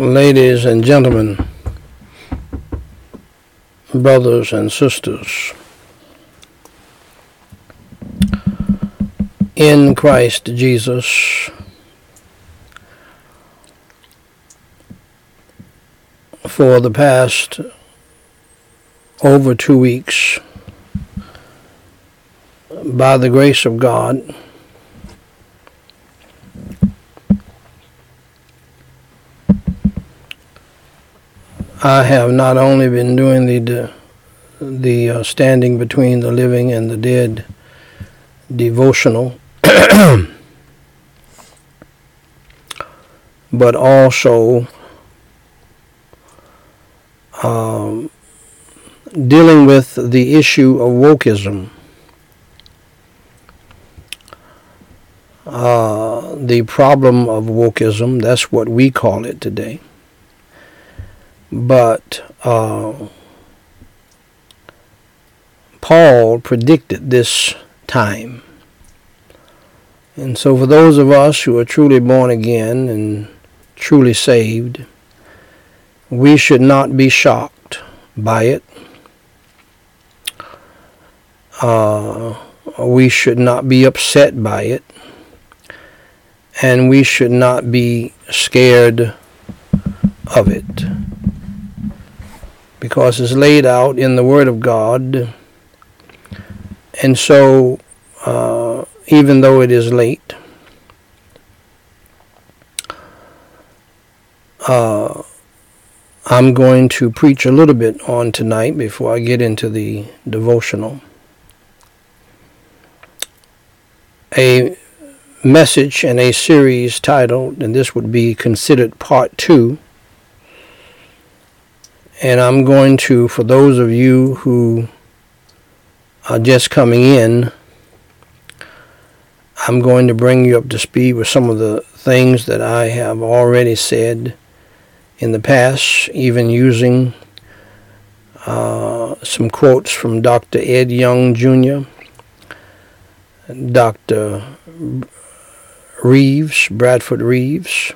ladies and gentlemen, brothers and sisters, in Christ Jesus, for the past over two weeks, by the grace of God, I have not only been doing the the uh, standing between the living and the dead devotional, but also um, dealing with the issue of wokeism. Uh, the problem of wokeism, that's what we call it today. But uh, Paul predicted this time. And so, for those of us who are truly born again and truly saved, we should not be shocked by it. Uh, we should not be upset by it. And we should not be scared of it because it's laid out in the Word of God. And so, uh, even though it is late, uh, I'm going to preach a little bit on tonight before I get into the devotional. A message and a series titled, and this would be considered part two and I'm going to, for those of you who are just coming in, I'm going to bring you up to speed with some of the things that I have already said in the past, even using uh, some quotes from Dr. Ed Young Jr., Dr. Reeves, Bradford Reeves,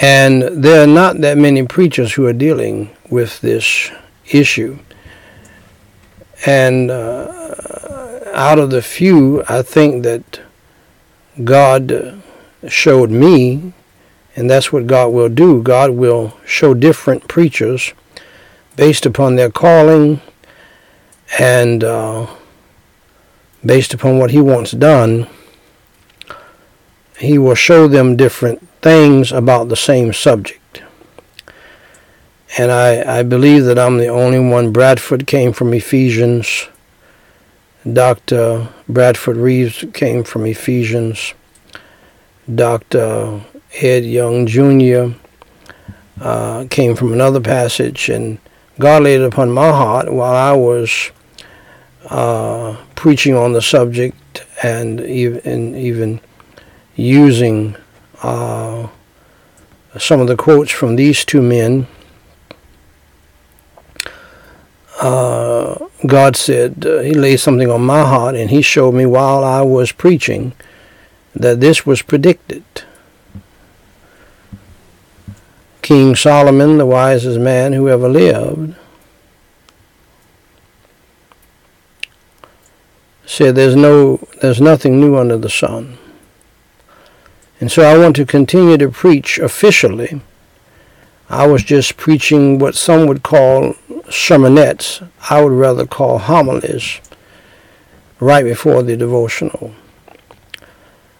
and there are not that many preachers who are dealing with this issue. And uh, out of the few, I think that God showed me, and that's what God will do. God will show different preachers based upon their calling and uh, based upon what He wants done. He will show them different things about the same subject. And I, I believe that I'm the only one. Bradford came from Ephesians. Dr. Bradford Reeves came from Ephesians. Dr. Ed Young Jr. Uh, came from another passage, and God laid it upon my heart while I was uh, preaching on the subject and even, even using uh, some of the quotes from these two men. Uh, God said, uh, He laid something on my heart, and He showed me while I was preaching that this was predicted. King Solomon, the wisest man who ever lived, said, "There's no, there's nothing new under the sun." And so I want to continue to preach officially. I was just preaching what some would call sermonettes. I would rather call homilies right before the devotional.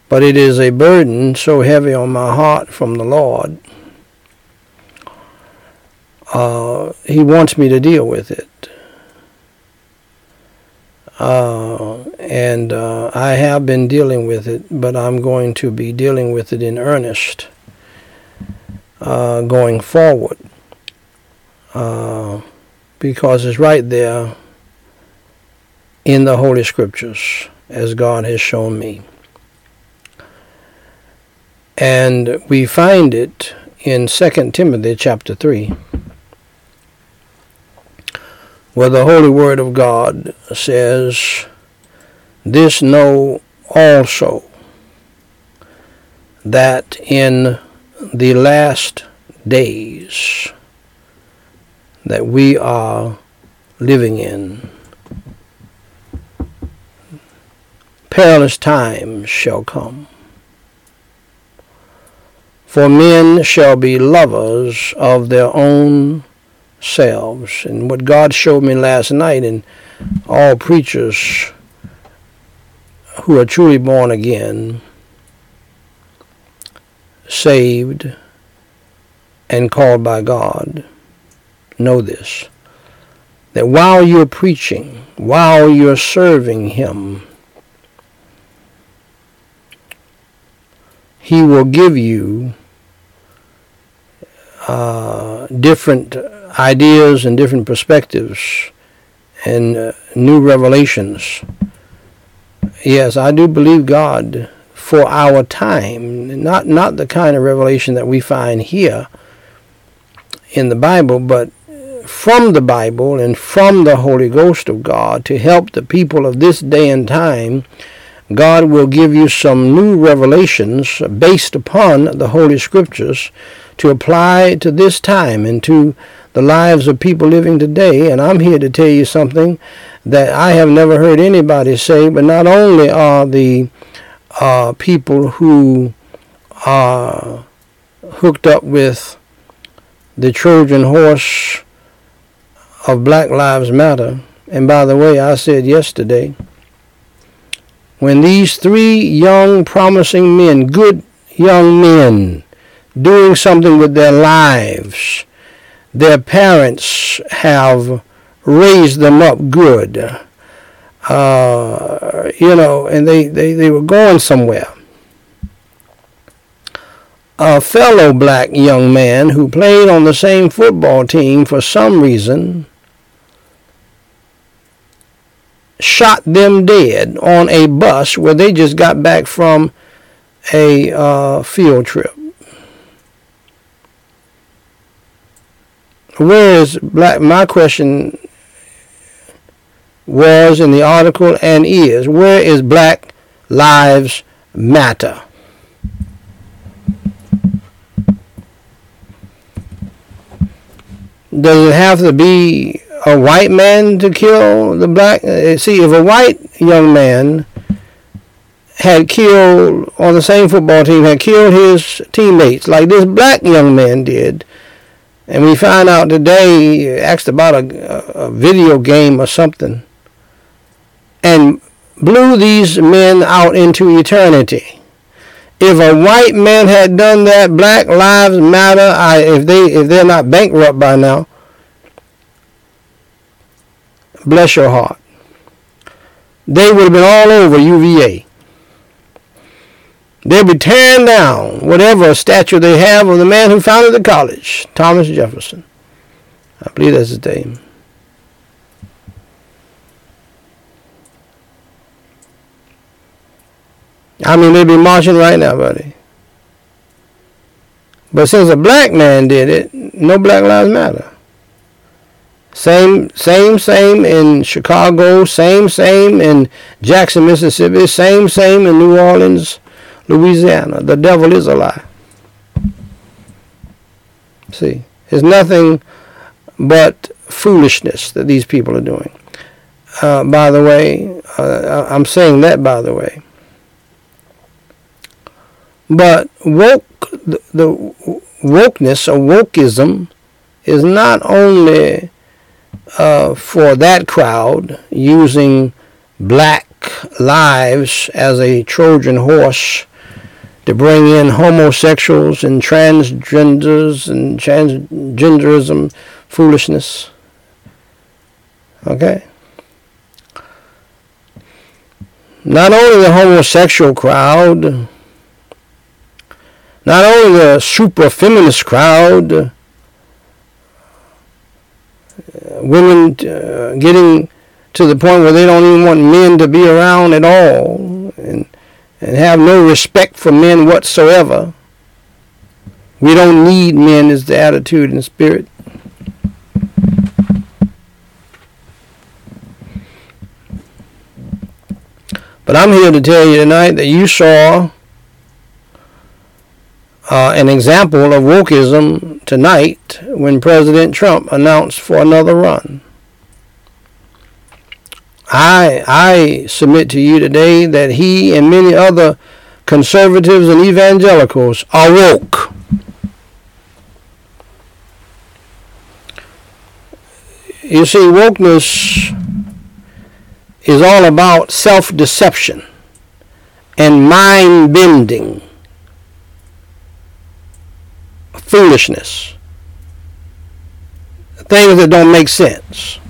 But it is a burden so heavy on my heart from the Lord. Uh, he wants me to deal with it. Uh, and uh, I have been dealing with it, but I'm going to be dealing with it in earnest uh, going forward uh, because it's right there in the Holy Scriptures as God has shown me. And we find it in 2 Timothy chapter 3 where the Holy Word of God says, This know also, that in the last days that we are living in. Perilous times shall come. For men shall be lovers of their own selves. And what God showed me last night, and all preachers who are truly born again, saved, and called by God, know this that while you're preaching, while you're serving Him, He will give you uh, different ideas and different perspectives and uh, new revelations. Yes, I do believe God for our time, not not the kind of revelation that we find here in the Bible, but from the Bible and from the Holy Ghost of God to help the people of this day and time. God will give you some new revelations based upon the Holy Scriptures to apply to this time and to the lives of people living today. And I'm here to tell you something that I have never heard anybody say, but not only are the uh, people who are hooked up with the Trojan horse of Black Lives Matter. And by the way, I said yesterday, when these three young, promising men, good young men, doing something with their lives, their parents have raised them up good, uh, you know, and they, they, they were going somewhere a fellow black young man who played on the same football team for some reason shot them dead on a bus where they just got back from a uh, field trip. Where is black? My question was in the article and is where is Black Lives Matter? Does it have to be a white man to kill the black? Uh, see, if a white young man had killed on the same football team, had killed his teammates like this black young man did, and we find out today, asked about a, a video game or something, and blew these men out into eternity. If a white man had done that, Black Lives Matter. I, if they if they're not bankrupt by now, bless your heart. They would have been all over UVA. They'd be tearing down whatever statue they have of the man who founded the college, Thomas Jefferson. I believe that's his name. I mean, they'd be marching right now, buddy. But since a black man did it, no Black Lives Matter. Same, same, same in Chicago, same, same in Jackson, Mississippi, same, same in New Orleans, Louisiana. The devil is a lie. See, it's nothing but foolishness that these people are doing. Uh, by the way, uh, I'm saying that by the way. But woke, the, the wokeness or wokeism is not only uh, for that crowd using black lives as a Trojan horse to bring in homosexuals and transgenders and transgenderism foolishness. Okay? Not only the homosexual crowd, not only the super feminist crowd, women uh, getting to the point where they don't even want men to be around at all and, and have no respect for men whatsoever. We don't need men is the attitude and spirit. But I'm here to tell you tonight that you saw uh, an example of wokeism tonight when President Trump announced for another run. I I submit to you today that he and many other conservatives and evangelicals are woke. You see, wokeness is all about self-deception and mind bending, foolishness, things that don't make sense.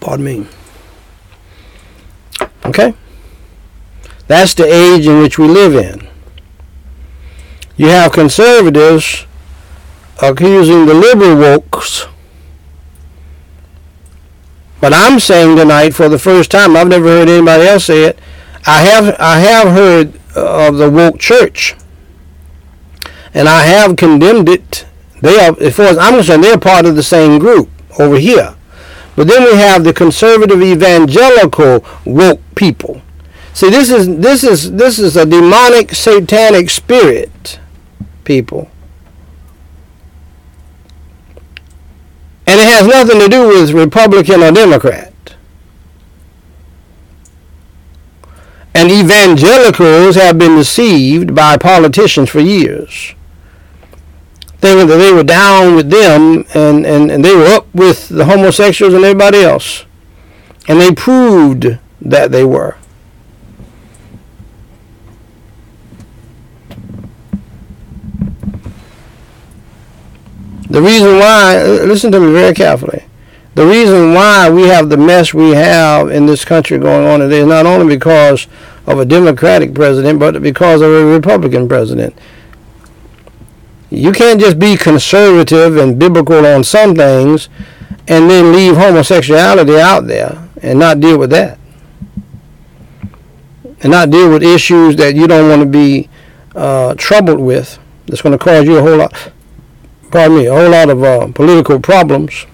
Pardon me. Okay? That's the age in which we live in. You have conservatives accusing the liberal wokes. But I'm saying tonight for the first time, I've never heard anybody else say it. I have I have heard uh, of the woke church. And I have condemned it. They are as far as I'm concerned, they're part of the same group over here. But then we have the conservative evangelical woke people. See, this is this is this is a demonic satanic spirit, people. And it has nothing to do with Republican or Democrat. And evangelicals have been deceived by politicians for years thinking that they were down with them and, and, and they were up with the homosexuals and everybody else. And they proved that they were. The reason why, listen to me very carefully. The reason why we have the mess we have in this country going on today is not only because of a Democratic president, but because of a Republican president. You can't just be conservative and biblical on some things and then leave homosexuality out there and not deal with that. And not deal with issues that you don't want to be uh, troubled with. That's going to cause you a whole lot, pardon me, a whole lot of uh, political problems.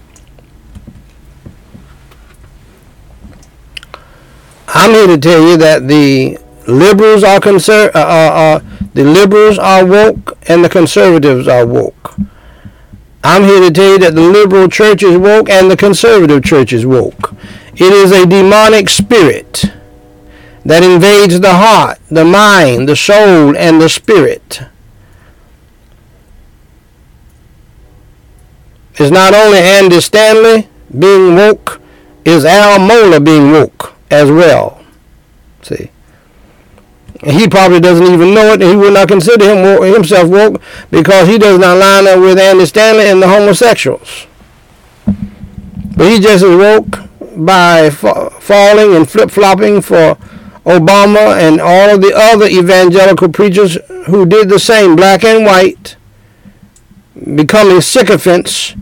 I'm here to tell you that the liberals are conser- uh, uh, uh, the liberals are woke and the conservatives are woke. I'm here to tell you that the liberal church is woke and the conservative church is woke. It is a demonic spirit that invades the heart, the mind, the soul, and the spirit. It's not only Andy Stanley being woke, is Al Mohler being woke as well. See? He probably doesn't even know it, and he would not consider him himself woke because he does not line up with Andy Stanley and the homosexuals. But he just is woke by fa- falling and flip flopping for Obama and all of the other evangelical preachers who did the same, black and white, becoming sycophants.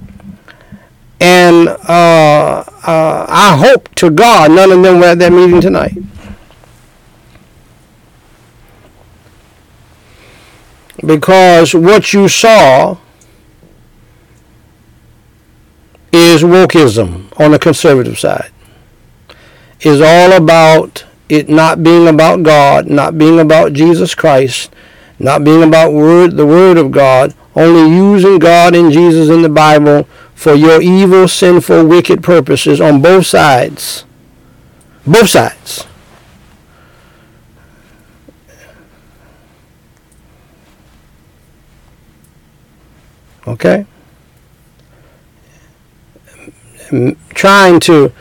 And uh, uh, I hope to God none of them were at that meeting tonight. Because what you saw is wokeism on the conservative side. Is all about it not being about God, not being about Jesus Christ, not being about word the word of God, only using God and Jesus in the Bible for your evil, sinful, wicked purposes on both sides. Both sides. Okay? Trying to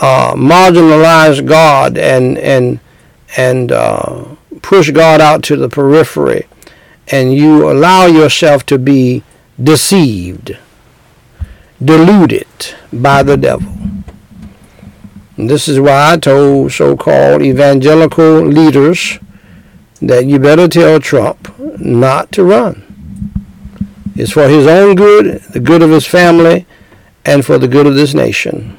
uh, marginalize God and and and uh, push God out to the periphery, and you allow yourself to be deceived, deluded by the devil. And this is why I told so-called evangelical leaders that you better tell Trump not to run. It's for his own good, the good of his family, and for the good of this nation.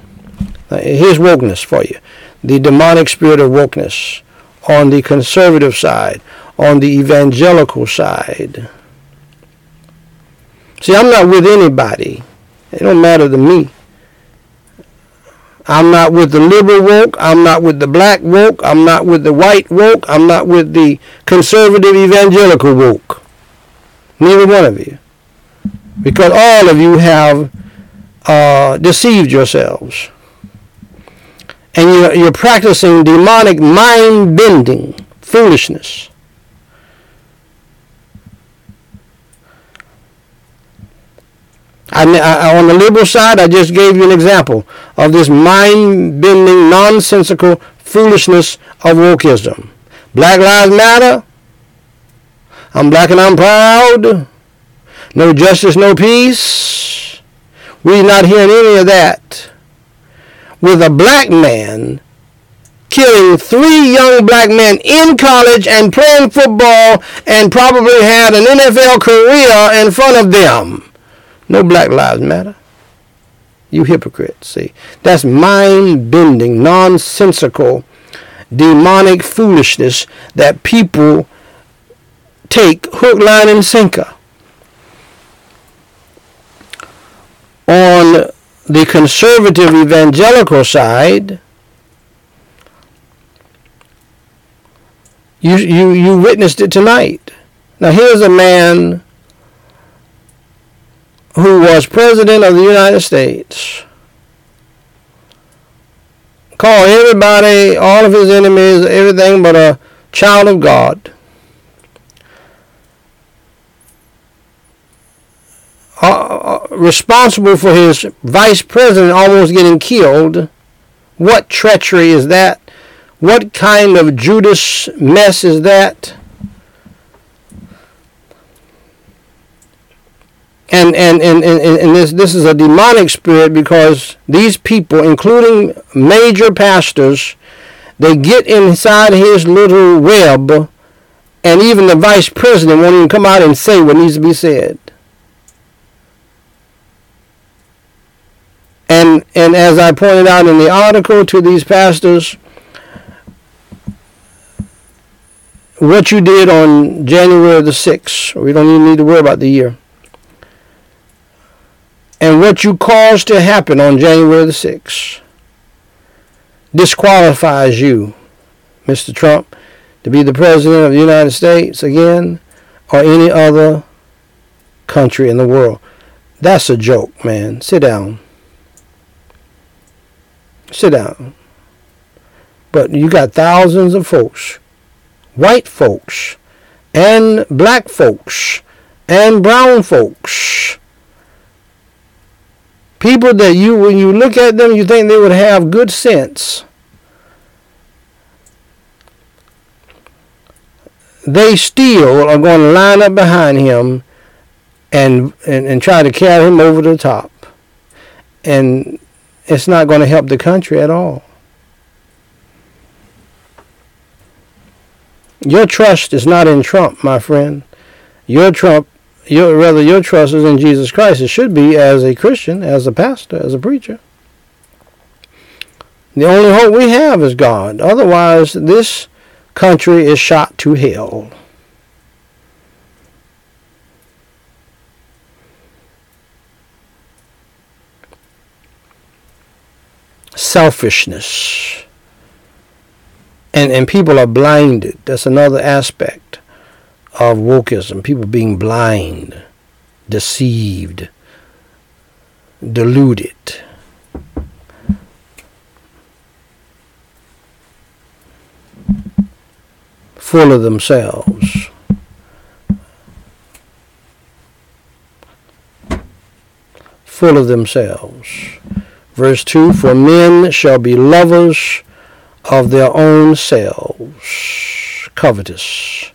Here's wokeness for you. The demonic spirit of wokeness on the conservative side, on the evangelical side. See, I'm not with anybody. It don't matter to me. I'm not with the liberal woke. I'm not with the black woke. I'm not with the white woke. I'm not with the conservative evangelical woke. Neither one of you. Because all of you have uh, deceived yourselves. And you're, you're practicing demonic mind bending foolishness. I, I, on the liberal side, I just gave you an example of this mind-bending, nonsensical foolishness of wokeism. Black Lives Matter. I'm black and I'm proud. No justice, no peace. We're not hearing any of that. With a black man killing three young black men in college and playing football and probably had an NFL career in front of them. No Black Lives Matter. You hypocrites, see. That's mind-bending, nonsensical, demonic foolishness that people take hook, line, and sinker. On the conservative evangelical side, you, you, you witnessed it tonight. Now here's a man who was president of the United States, call everybody, all of his enemies, everything but a child of God. Uh, uh, responsible for his vice president almost getting killed. What treachery is that? What kind of Judas mess is that? and and, and, and, and this this is a demonic spirit because these people, including major pastors, they get inside his little web, and even the vice president won't even come out and say what needs to be said. And and as I pointed out in the article to these pastors, what you did on January the sixth, we don't even need to worry about the year and what you caused to happen on January the 6th disqualifies you, Mr. Trump, to be the President of the United States again or any other country in the world. That's a joke, man. Sit down. Sit down. But you got thousands of folks, white folks, and black folks, and brown folks, People that you, when you look at them, you think they would have good sense. They still are going to line up behind him and, and, and try to carry him over the top. And it's not going to help the country at all. Your trust is not in Trump, my friend. Your Trump your, rather your trust is in Jesus Christ. It should be as a Christian, as a pastor, as a preacher. The only hope we have is God. Otherwise, this country is shot to hell. Selfishness. And, and people are blinded. That's another aspect of wokeism, people being blind, deceived, deluded. Full of themselves. Full of themselves. Verse 2 For men shall be lovers of their own selves, covetous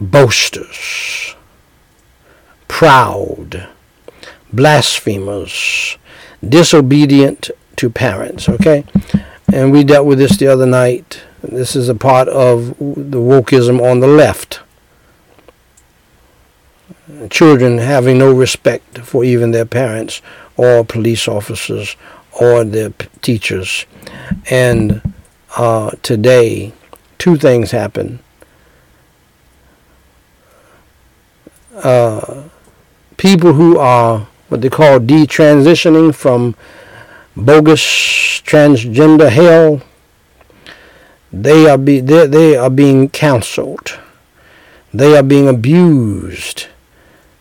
boasters, proud, blasphemers, disobedient to parents. Okay? And we dealt with this the other night. This is a part of the wokeism on the left. Children having no respect for even their parents or police officers or their teachers. And uh, today, two things happen uh, people who are what they call detransitioning from bogus transgender hell, they are, be, they are being counseled. They are being abused.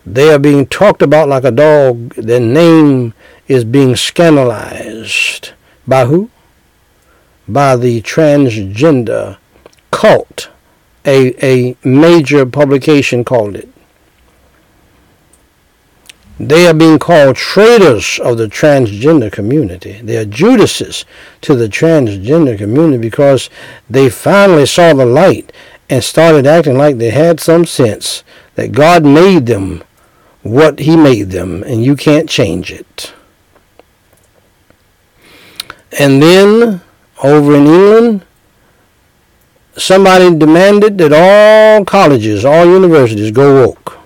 They are being talked about like a dog. Their name is being scandalized. By who? By the transgender cult. A, a major publication called it. They are being called traitors of the transgender community. They are Judases to the transgender community because they finally saw the light and started acting like they had some sense that God made them what He made them and you can't change it. And then over in England, somebody demanded that all colleges, all universities go woke.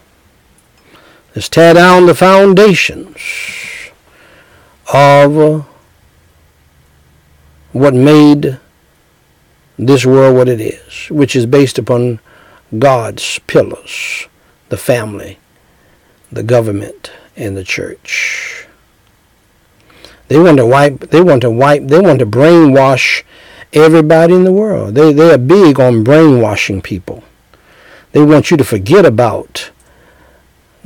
Let's tear down the foundations of what made this world what it is, which is based upon God's pillars, the family, the government, and the church. They want to wipe, they want to wipe, they want to brainwash everybody in the world. They, they are big on brainwashing people. They want you to forget about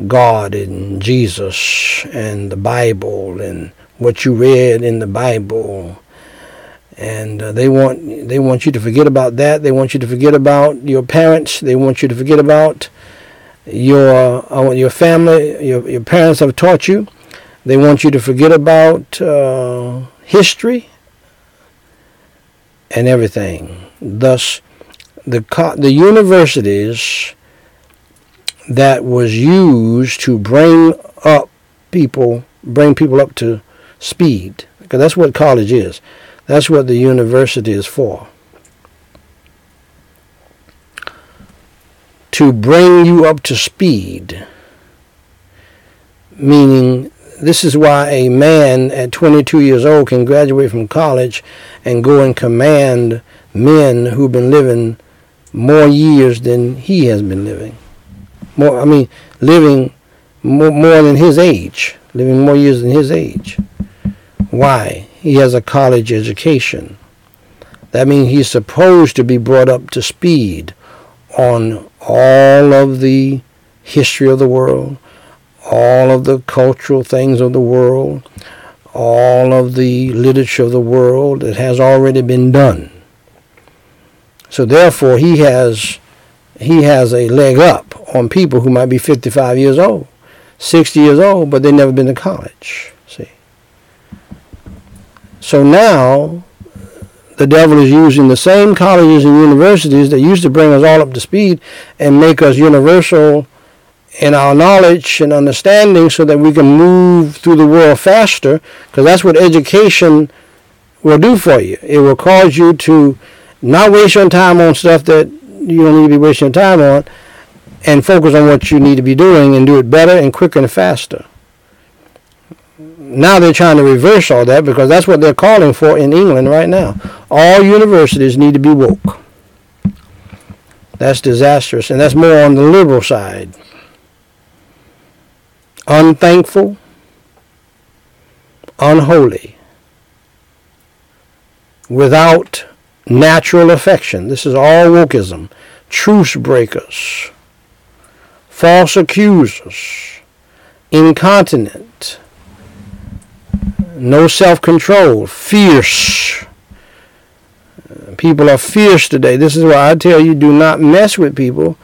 God and Jesus and the Bible and what you read in the Bible. And uh, they want they want you to forget about that. They want you to forget about your parents. They want you to forget about your uh, your family. Your your parents have taught you. They want you to forget about uh, history and everything. Thus, the the universities that was used to bring up people, bring people up to speed. Because that's what college is. That's what the university is for. To bring you up to speed. Meaning, this is why a man at 22 years old can graduate from college and go and command men who've been living more years than he has been living more. I mean, living more, more than his age, living more years than his age. Why? He has a college education. That means he's supposed to be brought up to speed on all of the history of the world, all of the cultural things of the world, all of the literature of the world that has already been done. So therefore, he has he has a leg up on people who might be 55 years old, 60 years old, but they've never been to college. See? So now the devil is using the same colleges and universities that used to bring us all up to speed and make us universal in our knowledge and understanding so that we can move through the world faster because that's what education will do for you. It will cause you to not waste your time on stuff that you don't need to be wasting your time on and focus on what you need to be doing and do it better and quicker and faster. Now they're trying to reverse all that because that's what they're calling for in England right now. All universities need to be woke. That's disastrous, and that's more on the liberal side. Unthankful, unholy, without natural affection. This is all wokeism. Truce breakers, false accusers, incontinent, no self-control, fierce. People are fierce today. This is why I tell you do not mess with people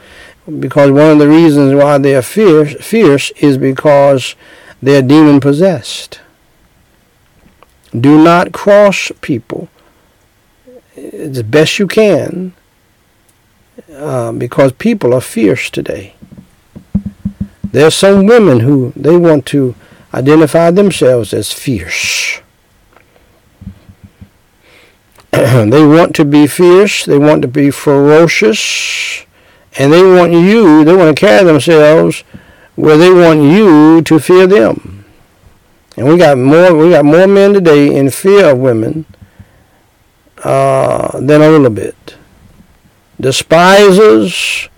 because one of the reasons why they are fierce, fierce is because they're demon possessed. Do not cross people as best you can uh, because people are fierce today. There's some women who they want to identify themselves as fierce. they want to be fierce, they want to be ferocious, and they want you, they want to carry themselves where they want you to fear them. And we got more we got more men today in fear of women uh, than a little bit. Despisers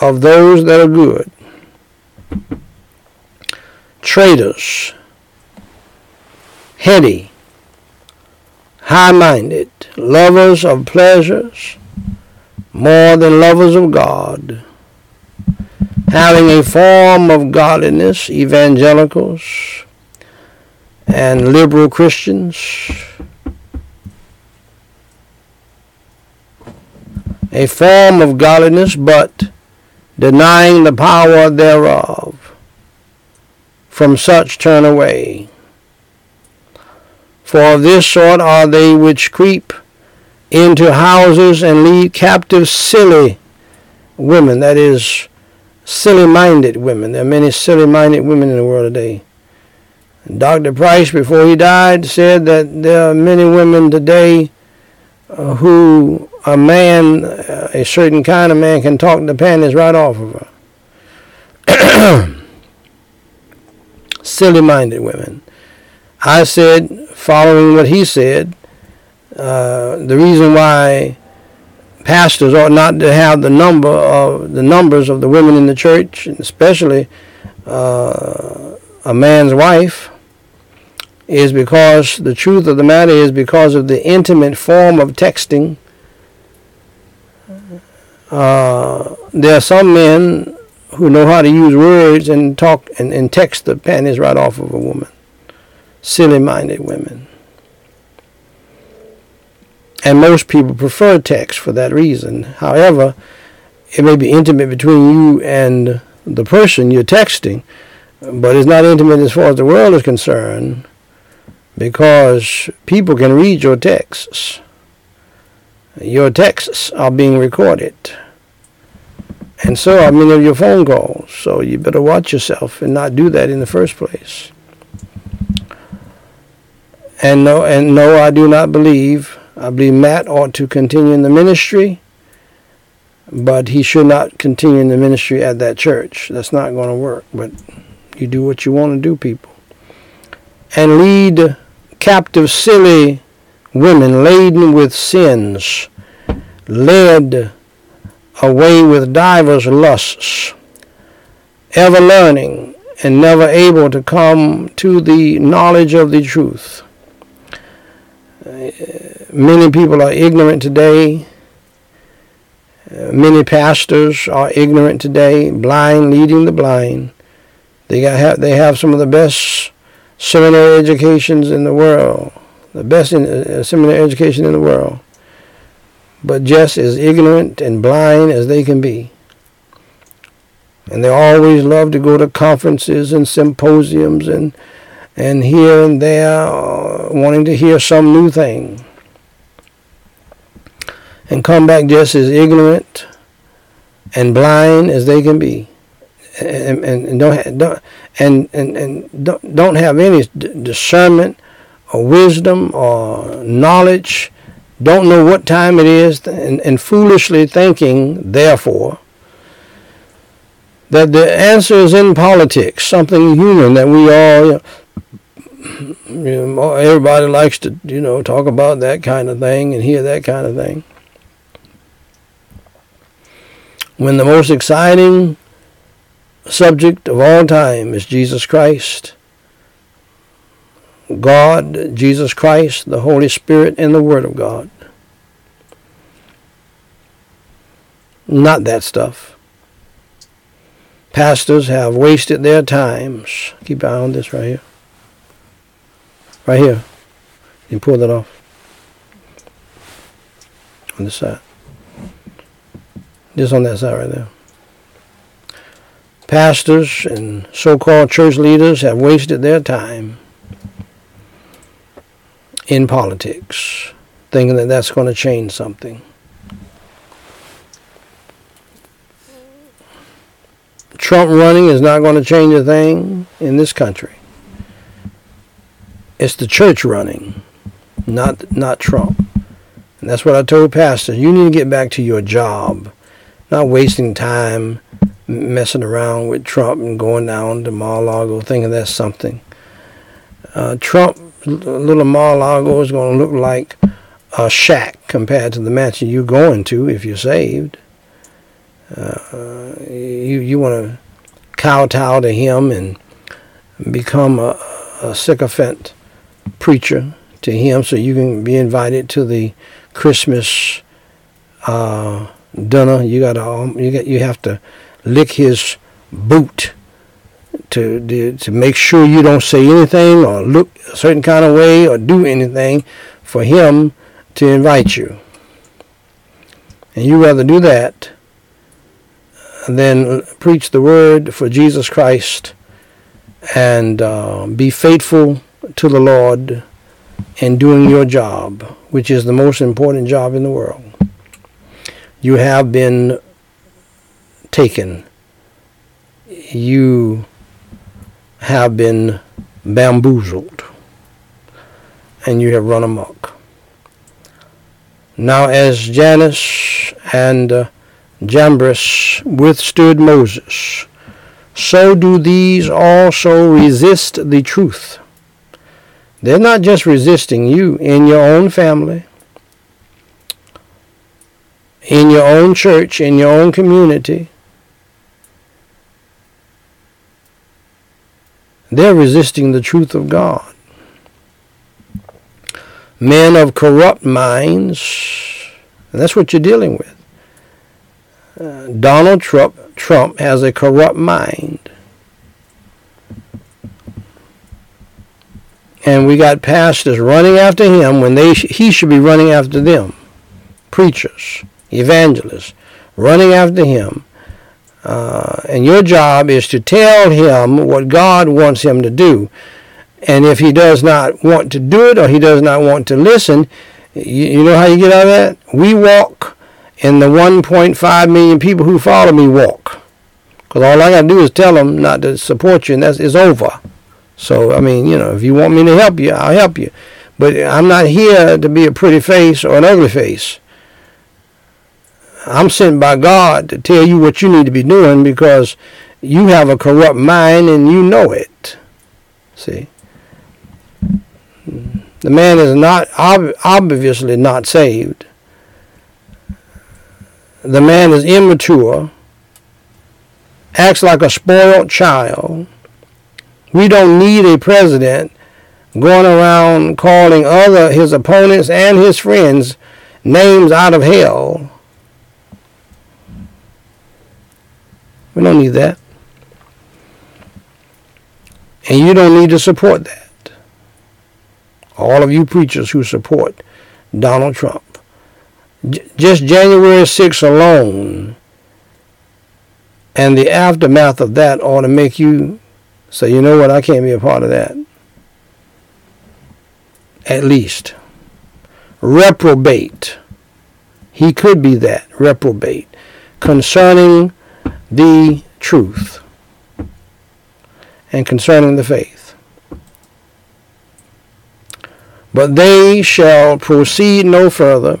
of those that are good. Traitors heady, high-minded, lovers of pleasures. More than lovers of God, having a form of godliness, evangelicals and liberal Christians, a form of godliness, but denying the power thereof. From such turn away. For of this sort are they which creep into houses and lead captive silly women, that is, silly-minded women. There are many silly-minded women in the world today. Dr. Price, before he died, said that there are many women today uh, who a man, a certain kind of man, can talk the panties right off of her. Silly-minded women. I said, following what he said, uh, the reason why pastors ought not to have the number of the numbers of the women in the church, especially uh, a man's wife, is because the truth of the matter is because of the intimate form of texting. Uh, there are some men who know how to use words and talk and, and text the panties right off of a woman. Silly-minded women. And most people prefer text for that reason. However, it may be intimate between you and the person you're texting, but it's not intimate as far as the world is concerned because people can read your texts. Your texts are being recorded. And so are many of your phone calls. So you better watch yourself and not do that in the first place. And no, and no, I do not believe I believe Matt ought to continue in the ministry, but he should not continue in the ministry at that church. That's not going to work. But you do what you want to do, people. And lead captive silly women laden with sins, led away with divers lusts, ever learning and never able to come to the knowledge of the truth many people are ignorant today. Many pastors are ignorant today, blind leading the blind. They got they have some of the best seminary educations in the world, the best in, uh, seminary education in the world, but just as ignorant and blind as they can be. And they always love to go to conferences and symposiums and and here and there, uh, wanting to hear some new thing and come back just as ignorant and blind as they can be, and, and, and don't, don't and, and, and don't, don't have any discernment or wisdom or knowledge, don't know what time it is, and, and foolishly thinking, therefore, that the answer is in politics, something human that we all, you know, everybody likes to, you know, talk about that kind of thing and hear that kind of thing. When the most exciting subject of all time is Jesus Christ, God, Jesus Christ, the Holy Spirit, and the Word of God. Not that stuff. Pastors have wasted their times. Keep eye on this right here. Right here. You pull that off. On the side. Just on that side right there. Pastors and so-called church leaders have wasted their time in politics, thinking that that's going to change something. Trump running is not going to change a thing in this country. It's the church running, not not Trump. And that's what I told pastors. You need to get back to your job not wasting time messing around with Trump and going down to Mar-a-Lago thinking that's something. Uh, Trump, little Mar-a-Lago is going to look like a shack compared to the mansion you're going to if you're saved. Uh, you you want to kowtow to him and become a, a sycophant preacher to him so you can be invited to the Christmas uh, dinner. You got to um, you got you have to lick his boot to to make sure you don't say anything or look a certain kind of way or do anything for him to invite you. And you rather do that than preach the word for Jesus Christ and uh, be faithful to the Lord in doing your job, which is the most important job in the world. You have been taken. You have been bamboozled. And you have run amok. Now, as Jannes and uh, Jambres withstood Moses, so do these also resist the truth. They're not just resisting you in your own family, in your own church, in your own community. They're resisting the truth of God. Men of corrupt minds, and that's what you're dealing with. Uh, Donald Trump, Trump has a corrupt mind. And we got pastors running after him when they sh- he should be running after them. Preachers, evangelists, running after him. Uh, and your job is to tell him what God wants him to do. And if he does not want to do it or he does not want to listen, you, you know how you get out of that? We walk and the 1.5 million people who follow me walk. Because all I got to do is tell them not to support you, and that's it's over. So, I mean, you know, if you want me to help you, I'll help you. But I'm not here to be a pretty face or an ugly face. I'm sent by God to tell you what you need to be doing because you have a corrupt mind and you know it. See? The man is not ob- obviously not saved the man is immature, acts like a spoiled child. We don't need a president going around calling other his opponents and his friends names out of hell. We don't need that. And you don't need to support that. All of you preachers who support Donald Trump just January 6th alone and the aftermath of that ought to make you say, you know what, I can't be a part of that. At least. Reprobate. He could be that, reprobate, concerning the truth and concerning the faith. But they shall proceed no further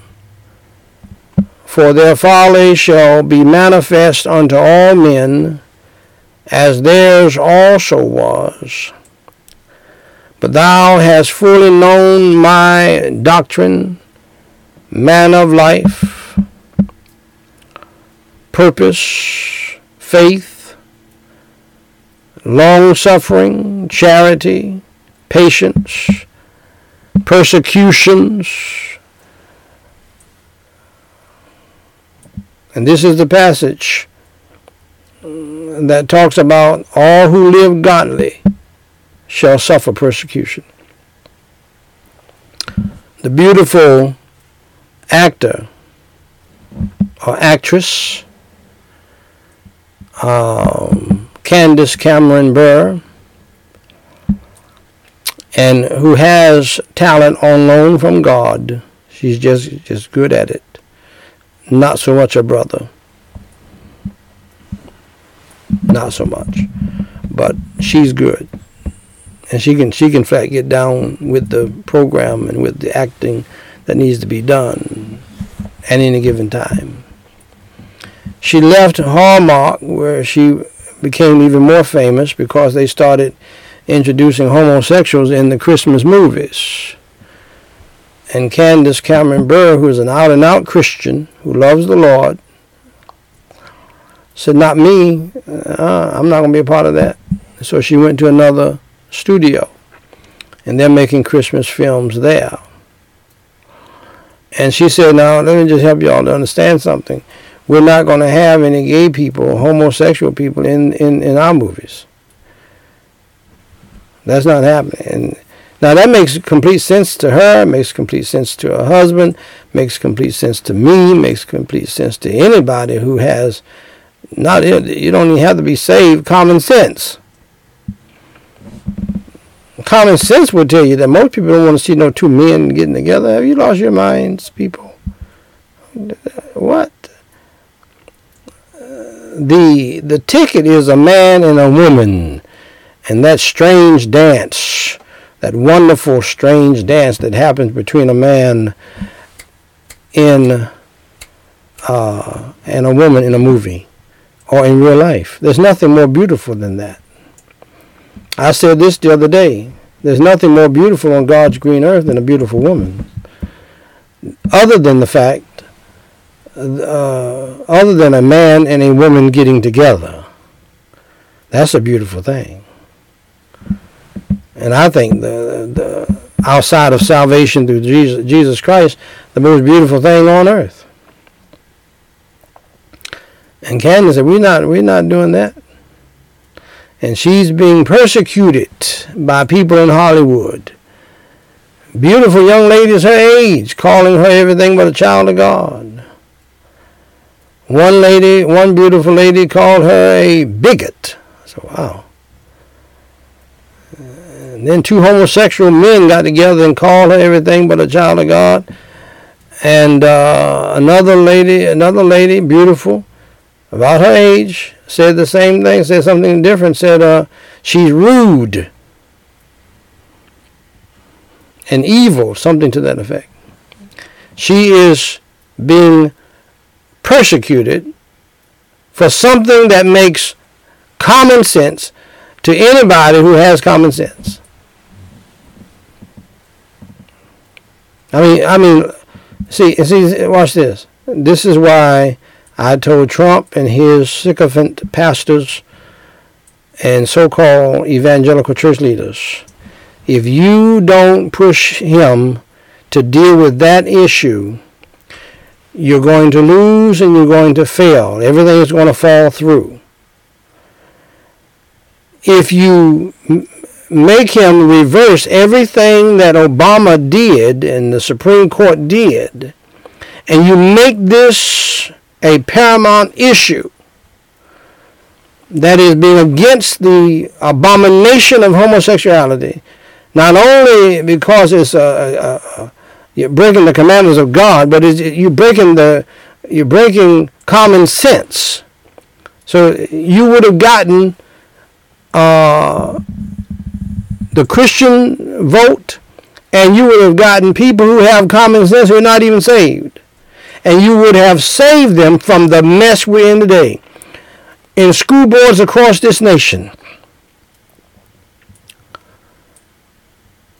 for their folly shall be manifest unto all men, as theirs also was. But thou hast fully known my doctrine, man of life, purpose, faith, long suffering, charity, patience, persecutions, And this is the passage that talks about all who live godly shall suffer persecution. The beautiful actor or actress, um, Candace Cameron Bure, and who has talent on loan from God. She's just just good at it not so much a brother. Not so much. But she's good. And she can she can fact get down with the program and with the acting that needs to be done at any given time. She left Hallmark where she became even more famous because they started introducing homosexuals in the Christmas movies and Candace Cameron Bure, who is an out and out Christian who loves the Lord, said, Not me. Uh, I'm not going to be a part of that. So she went to another studio and they're making Christmas films there. And she said, now, let me just help y'all to understand something. We're not going to have any gay people, homosexual people in, in, in our movies. That's not happening. And now that makes complete sense to her, makes complete sense to her husband, makes complete sense to me, makes complete sense to anybody who has not you don't even have to be saved, common sense. Common sense would tell you that most people don't want to see no two men getting together. Have you lost your minds, people? What? The the ticket is a man and a woman, and that strange dance that wonderful, strange dance that happens between a man in uh, and a woman in a movie or in real life. There's nothing more beautiful than that. I said this the other day. There's nothing more beautiful on God's green earth than a beautiful woman. Other than the fact, uh, other than a man and a woman getting together. That's a beautiful thing. And I think the, the outside of salvation through Jesus, Jesus Christ, the most beautiful thing on earth. And Candace said, "We're not, we're not doing that." And she's being persecuted by people in Hollywood. Beautiful young ladies her age, calling her everything but a child of God. One lady, one beautiful lady, called her a bigot. Said, "Wow." And then two homosexual men got together and called her everything but a child of God. And uh, another lady, another lady, beautiful, about her age, said the same thing, said something different, said uh, she's rude and evil, something to that effect. She is being persecuted for something that makes common sense to anybody who has common sense. I mean, I mean, see, see, watch this. This is why I told Trump and his sycophant pastors and so-called evangelical church leaders, if you don't push him to deal with that issue, you're going to lose and you're going to fail. Everything is going to fall through. If you make him reverse everything that Obama did and the Supreme Court did, and you make this a paramount issue that is being against the abomination of homosexuality, not only because it's a, you're breaking the commandments of God, but you're breaking the you're breaking common sense. So you would have gotten uh, the Christian vote, and you would have gotten people who have common sense who are not even saved. And you would have saved them from the mess we're in today. In school boards across this nation.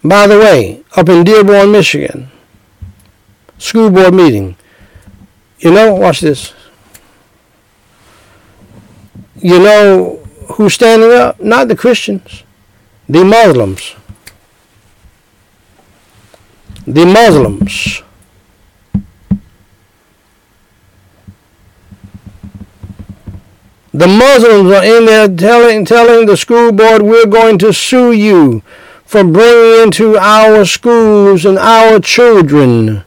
By the way, up in Dearborn, Michigan, school board meeting. You know, watch this. You know who's standing up? Not the Christians the Muslims, the Muslims, the Muslims are in there telling, telling the school board, we're going to sue you for bringing into our schools and our children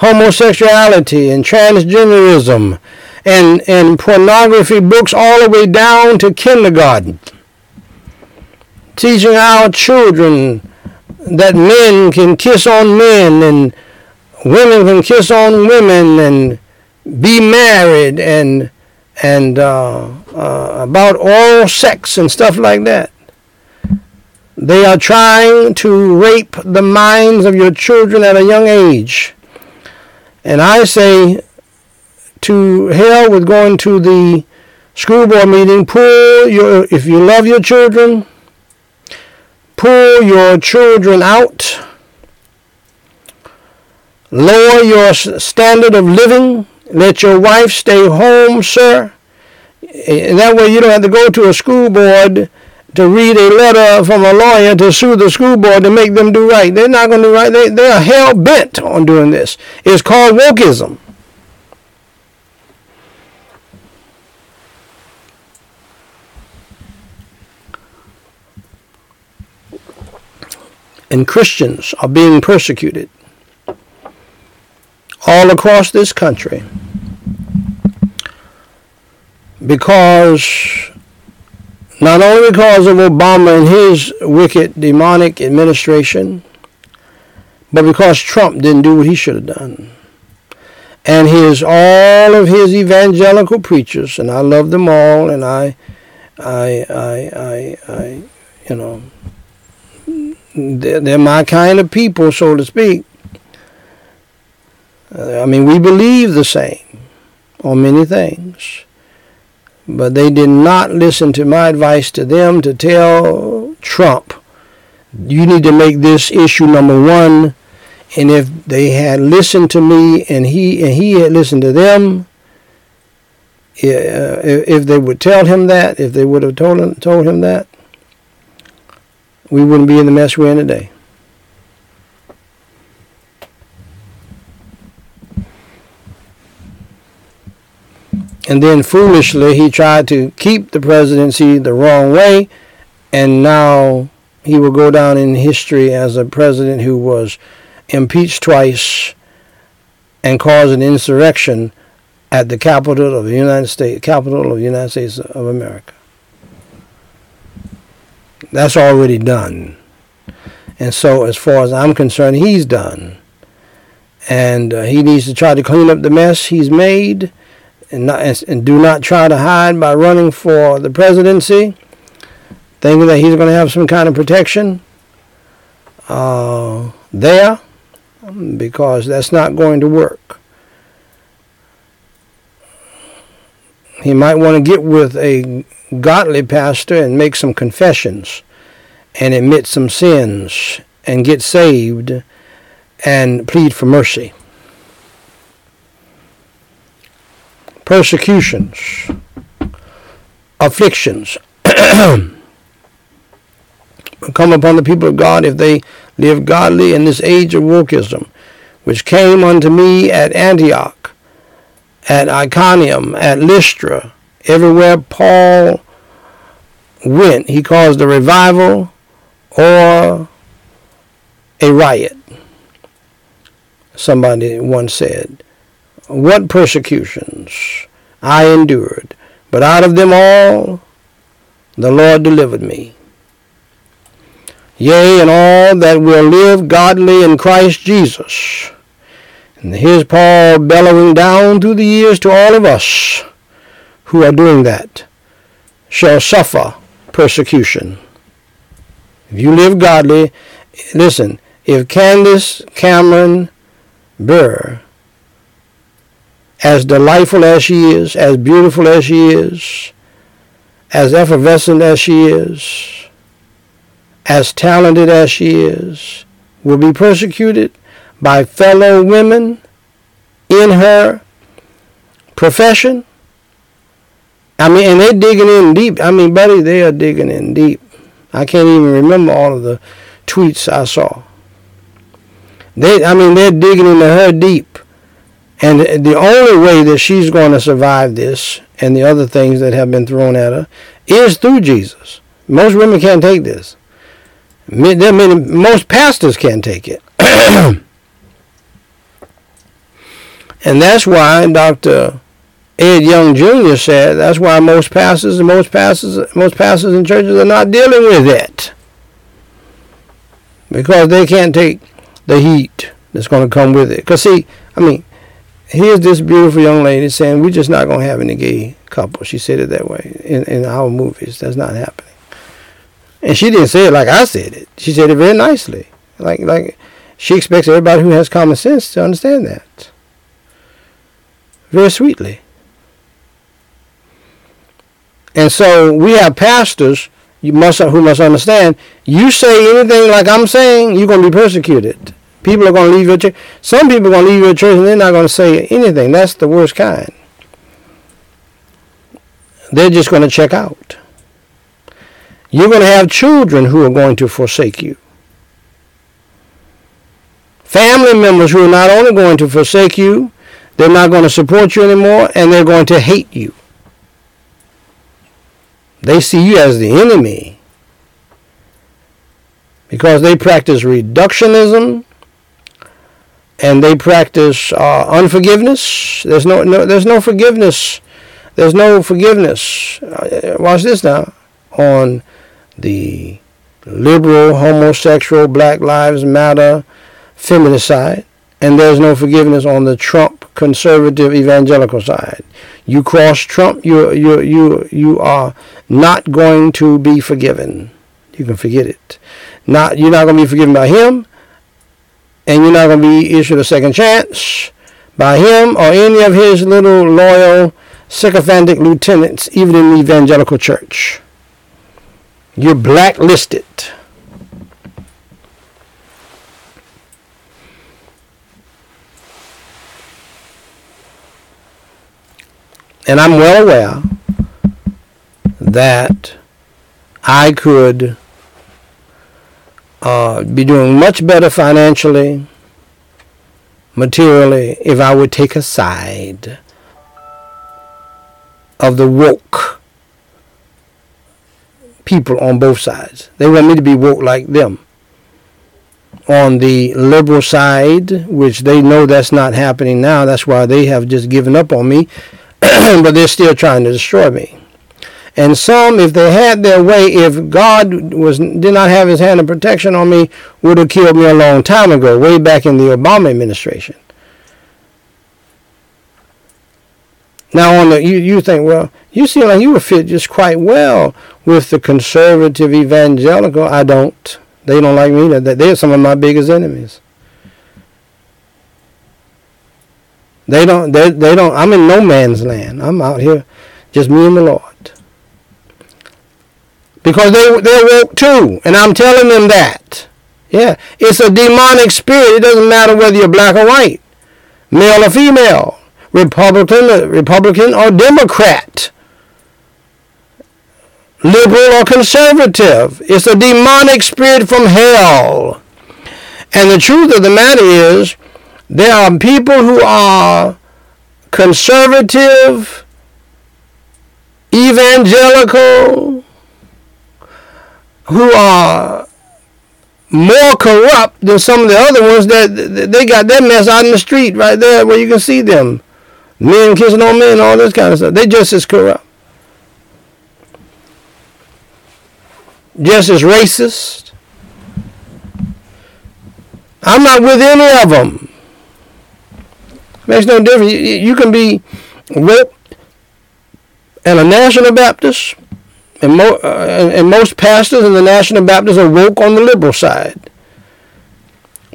homosexuality and transgenderism and, and pornography books all the way down to kindergarten teaching our children that men can kiss on men and women can kiss on women and be married and and uh, uh, about oral sex and stuff like that. They are trying to rape the minds of your children at a young age. And I say to hell with going to the school board meeting, pull your, if you love your children, pull your children out, lower your standard of living, let your wife stay home, sir. And that way you don't have to go to a school board to read a letter from a lawyer to sue the school board to make them do right. They're not going to do right. They, they are hell bent on doing this. It's called wokeism. And Christians are being persecuted all across this country because not only because of Obama and his wicked demonic administration, but because Trump didn't do what he should have done. And his all of his evangelical preachers, and I love them all, and I, I, I, I, I you know, they're, they're my kind of people, so to speak. I mean, we believe the same on many things. But they did not listen to my advice to them to tell Trump, you need to make this issue number one. And if they had listened to me and he and he had listened to them, uh, if they would tell him that, if they would have told him, told him that, we wouldn't be in the mess we're in today. And then foolishly, he tried to keep the presidency the wrong way, and now he will go down in history as a president who was impeached twice and caused an insurrection at the capital of the United States, capital of the United States of America. That's already done. And so, as far as I'm concerned, he's done. And uh, he needs to try to clean up the mess he's made and, not, and do not try to hide by running for the presidency, thinking that he's going to have some kind of protection uh, there, because that's not going to work. He might want to get with a godly pastor and make some confessions and admit some sins and get saved and plead for mercy. Persecutions, afflictions come upon the people of God if they live godly in this age of wokeism, which came unto me at Antioch, at Iconium, at Lystra, everywhere Paul went, he caused a revival or a riot. Somebody once said what persecutions I endured, but out of them all the Lord delivered me. Yea, and all that will live godly in Christ Jesus. And here's Paul bellowing down through the years to all of us who are doing that, shall suffer persecution. If you live godly, listen, if Candace Cameron Bure as delightful as she is, as beautiful as she is, as effervescent as she is, as talented as she is, will be persecuted by fellow women in her profession. I mean, and they're digging in deep. I mean, buddy, they are digging in deep. I can't even remember all of the tweets I saw. They, I mean, they're digging into her deep. And the only way that she's going to survive this and the other things that have been thrown at her is through Jesus. Most women can't take this. most pastors can't take it. and that's why Dr. Ed Young Jr. said that's why most pastors and most pastors most pastors and churches are not dealing with it. Because they can't take the heat that's going to come with it. Because see, I mean, here's this beautiful young lady saying we're just not going to have any gay couple. She said it that way in, in our movies. That's not happening. And she didn't say it like I said it. She said it very nicely. Like like she expects everybody who has common sense to understand that. Very sweetly. And so we have pastors you must who must understand. You say anything like I'm saying, you're going to be persecuted. People are going to leave your church. Some people are going to leave your church and they're not going to say anything. That's the worst kind. They're just going to check out. You're going to have children who are going to forsake you. Family members who are not only going to forsake you, they're not going to support you anymore, and they're going to hate you. They see you as the enemy because they practice reductionism and they practice uh, unforgiveness. There's no, no, there's no forgiveness. There's no forgiveness. Uh, watch this now on the liberal, homosexual, Black Lives Matter, feminist side, and there's no forgiveness on the Trump conservative evangelical side. You cross Trump, you you you you are not going to be forgiven. You can forget it. Not you're not going to be forgiven by him, and you're not going to be issued a second chance by him or any of his little loyal sycophantic lieutenants, even in the evangelical church. You're blacklisted. And I'm well aware that I could uh, be doing much better financially, materially, if I would take a side of the woke people on both sides. They want me to be woke like them. On the liberal side, which they know that's not happening now, that's why they have just given up on me, but they're still trying to destroy me. And some, if they had their way, if God was did not have his hand of protection on me, would have killed me a long time ago, way back in the Obama administration. Now, on the you, you think, well, you seem like you would fit just quite well with the conservative evangelical. I don't. They don't like me. They're some of my biggest enemies. They don't. They, they don't. I'm in no man's land. I'm out here, just me and the Lord. Because they they're woke too, and I'm telling them that. Yeah, it's a demonic spirit. It doesn't matter whether you're black or white, male or female. Republican, Republican or Democrat, liberal or conservative. It's a demonic spirit from hell. And the truth of the matter is, there are people who are conservative, evangelical, who are more corrupt than some of the other ones that they got that mess out in the street right there where you can see them men kissing on men, all this kind of stuff. They just as corrupt. Just as racist. I'm not with any of them. Makes no difference. You, can be woke and a National Baptist, and, mo- uh, and most pastors in the National Baptist are woke on the liberal side.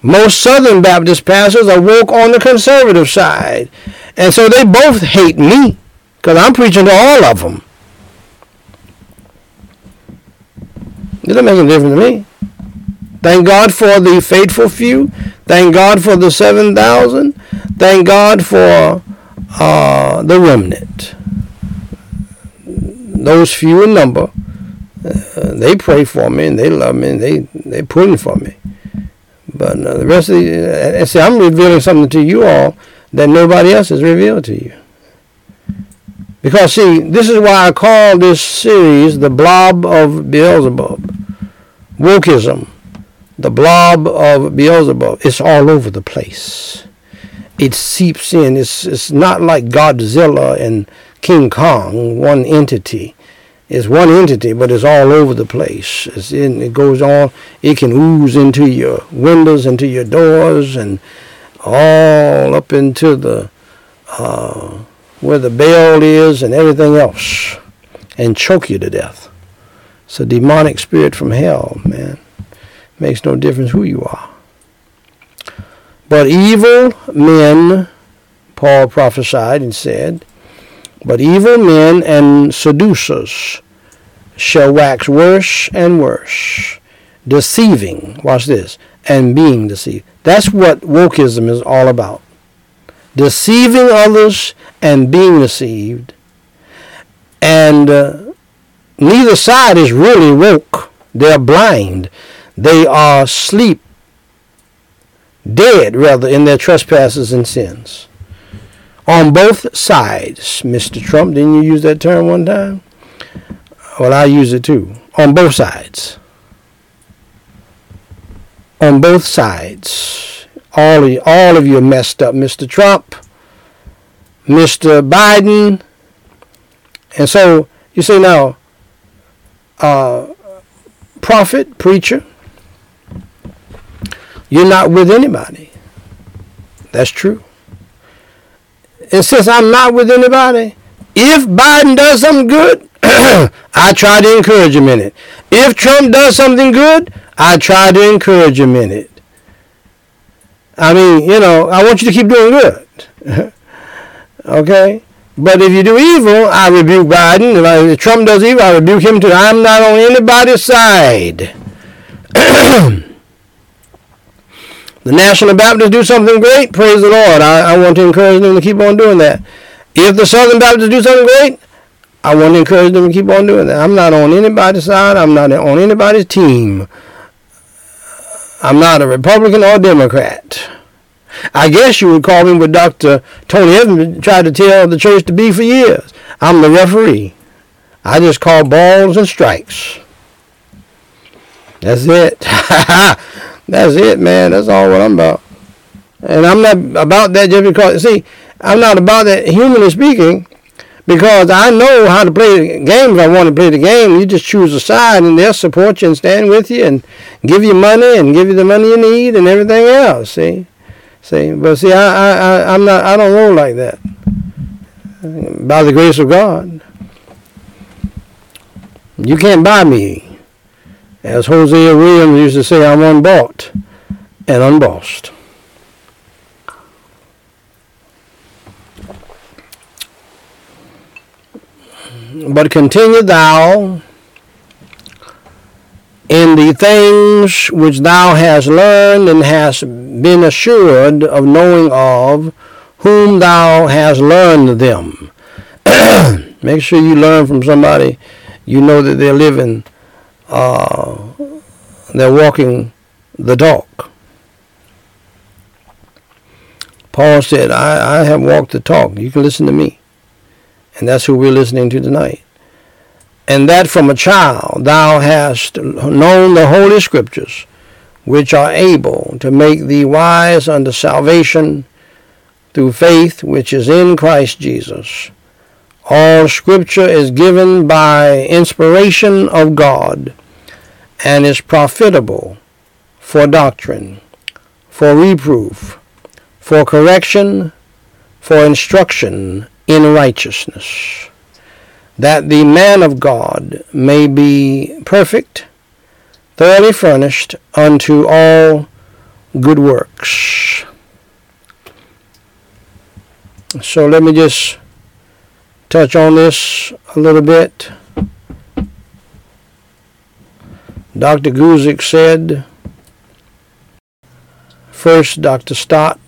Most Southern Baptist pastors are woke on the conservative side. And so they both hate me because I'm preaching to all of them. It doesn't make any difference to me. Thank God for the faithful few. Thank God for the 7,000. Thank God for uh, the remnant. Those few in number, uh, they pray for me and they love me and they, they pulling for me. But uh, the rest of the, uh, see, I'm revealing something to you all that nobody else has revealed to you. Because, see, this is why I call this series the blob of Beelzebub. Wokeism. The blob of Beelzebub. It's all over the place. It seeps in. It's, it's not like Godzilla and King Kong, one entity. It's one entity, but it's all over the place. It's in, it goes on. It can ooze into your windows, into your doors, and all up into the uh, where the bell is and everything else and choke you to death. It's a demonic spirit from hell, man. Makes no difference who you are. But evil men, Paul prophesied and said, but evil men and seducers shall wax worse and worse, deceiving, watch this, and being deceived. That's what wokeism is all about. Deceiving others and being deceived. And uh, neither side is really woke. They're blind. They are asleep, dead rather, in their trespasses and sins. On both sides, Mr. Trump, didn't you use that term one time? Well, I use it too. On both sides. On both sides. All of, all of you are messed up, Mr. Trump, Mr. Biden. And so you say now, uh, prophet, preacher, you're not with anybody. That's true. And since I'm not with anybody, if Biden does something good, I try to encourage him in it. If Trump does something good, I try to encourage him in it. I mean, you know, I want you to keep doing good. okay? But if you do evil, I rebuke Biden. If, I, if Trump does evil, I rebuke him too. I'm not on anybody's side. the National Baptists do something great, praise the Lord. I, I want to encourage them to keep on doing that. If the Southern Baptists do something great, I want to encourage them to keep on doing that. I'm not on anybody's side. I'm not on anybody's team. I'm not a Republican or Democrat. I guess you would call me what Dr. Tony Evans tried to tell the church to be for years. I'm the referee. I just call balls and strikes. That's it. That's it, man. That's all what I'm about. And I'm not about that just because, see, I'm not about that, humanly speaking, because I know how to play the game. If I want to play the game, you just choose a side and they'll support you and stand with you and give you money and give you the money you need and everything else, see? See, but see, I, I, I'm not, I don't roll like that. By the grace of God, you can't buy me. As Hosea Williams used to say, I'm unbought and unbossed. But continue thou in the things which thou hast learned and hast been assured of knowing of whom thou hast learned them. Make sure you learn from somebody you know that they're living, uh, they're walking the talk. Paul said, I, I have walked the talk. You can listen to me. And that's who we're listening to tonight and that from a child thou hast known the holy scriptures, which are able to make thee wise unto salvation through faith which is in Christ Jesus. All scripture is given by inspiration of God and is profitable for doctrine, for reproof, for correction, for instruction in righteousness that the man of God may be perfect, thoroughly furnished unto all good works. So let me just touch on this a little bit. Dr. Guzik said, first Dr. Stott,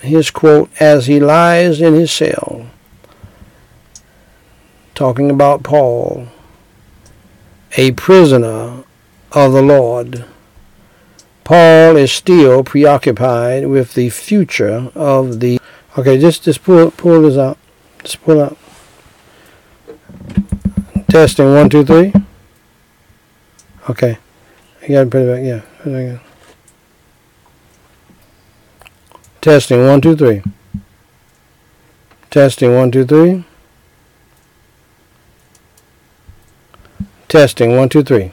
his quote, as he lies in his cell, talking about Paul, a prisoner of the Lord. Paul is still preoccupied with the future of the. Okay, just just pull pull this out. Just pull out. Testing one two three. Okay, you got to put it back. Yeah. Testing one two three. Testing one two three. Testing, one, two, three.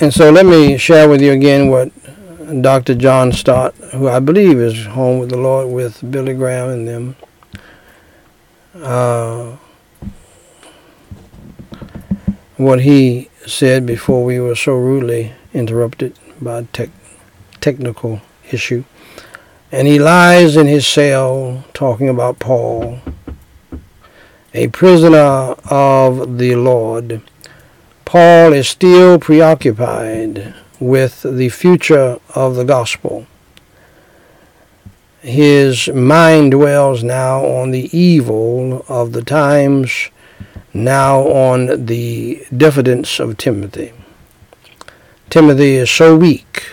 And so let me share with you again what Dr. John Stott, who I believe is home with the Lord with Billy Graham and them, uh, what he said before we were so rudely interrupted by tech, technical issue. And he lies in his cell talking about Paul a prisoner of the Lord. Paul is still preoccupied with the future of the gospel. His mind dwells now on the evil of the times, now on the diffidence of Timothy. Timothy is so weak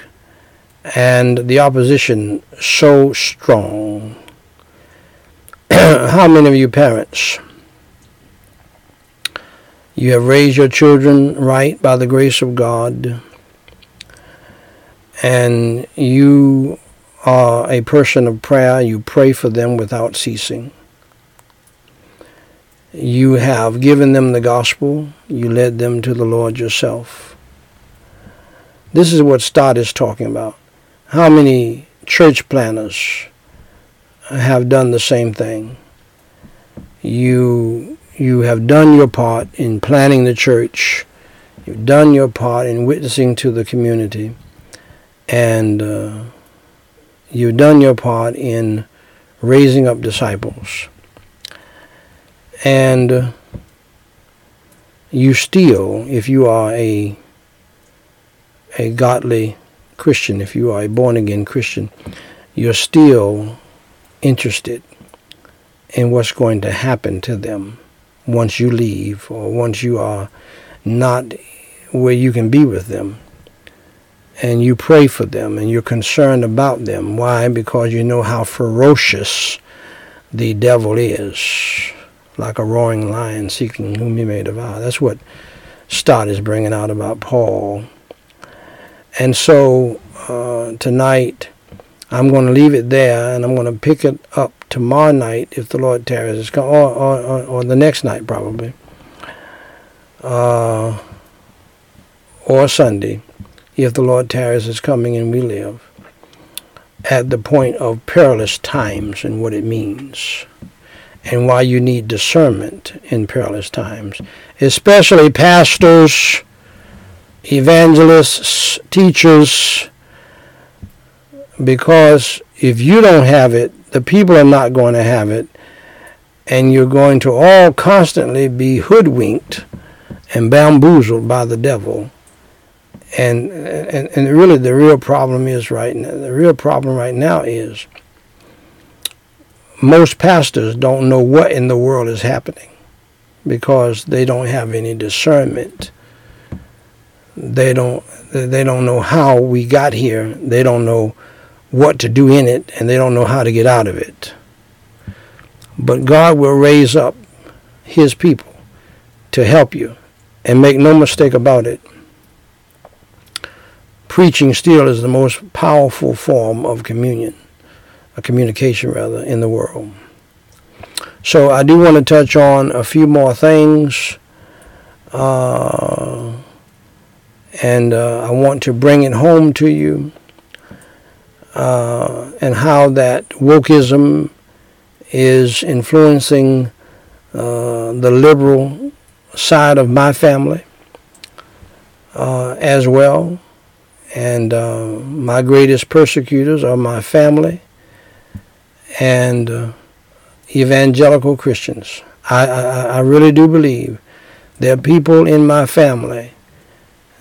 and the opposition so strong. How many of you parents? You have raised your children right by the grace of God, and you are a person of prayer, you pray for them without ceasing. You have given them the gospel, you led them to the Lord yourself. This is what Stott is talking about. How many church planners have done the same thing? You you have done your part in planning the church. You've done your part in witnessing to the community, and uh, You've done your part in raising up disciples. And you still, if you are a a godly Christian, if you are a born again Christian, you're still interested in what's going to happen to them once you leave or once you are not where you can be with them and you pray for them and you're concerned about them. Why? Because you know how ferocious the devil is, like a roaring lion seeking whom he may devour. That's what Stott is bringing out about Paul. And so uh, tonight, I'm going to leave it there and I'm going to pick it up tomorrow night if the Lord tarries, or, or, or, or the next night probably, uh, or Sunday if the Lord tarries is coming and we live, at the point of perilous times and what it means, and why you need discernment in perilous times, especially pastors, evangelists, teachers, because if you don't have it, the people are not going to have it, and you're going to all constantly be hoodwinked and bamboozled by the devil and, and and really the real problem is right now, the real problem right now is most pastors don't know what in the world is happening because they don't have any discernment. They don't they don't know how we got here. They don't know what to do in it and they don't know how to get out of it. But God will raise up his people to help you and make no mistake about it preaching still is the most powerful form of communion, a communication rather, in the world. So I do want to touch on a few more things, uh, and uh, I want to bring it home to you, uh, and how that wokeism is influencing uh, the liberal side of my family uh, as well and uh, my greatest persecutors are my family and uh, evangelical Christians. I, I, I really do believe there are people in my family,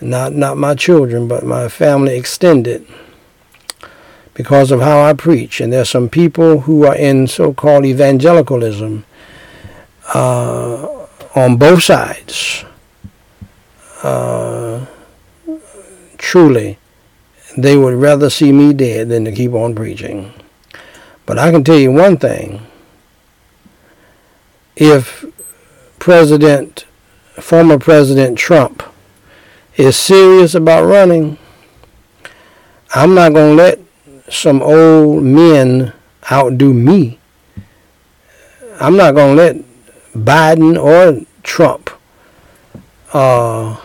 not not my children, but my family extended, because of how I preach. And there's some people who are in so-called evangelicalism uh, on both sides. Uh, truly, they would rather see me dead than to keep on preaching. But I can tell you one thing. If President, former President Trump is serious about running, I'm not going to let some old men outdo me. I'm not going to let Biden or Trump uh,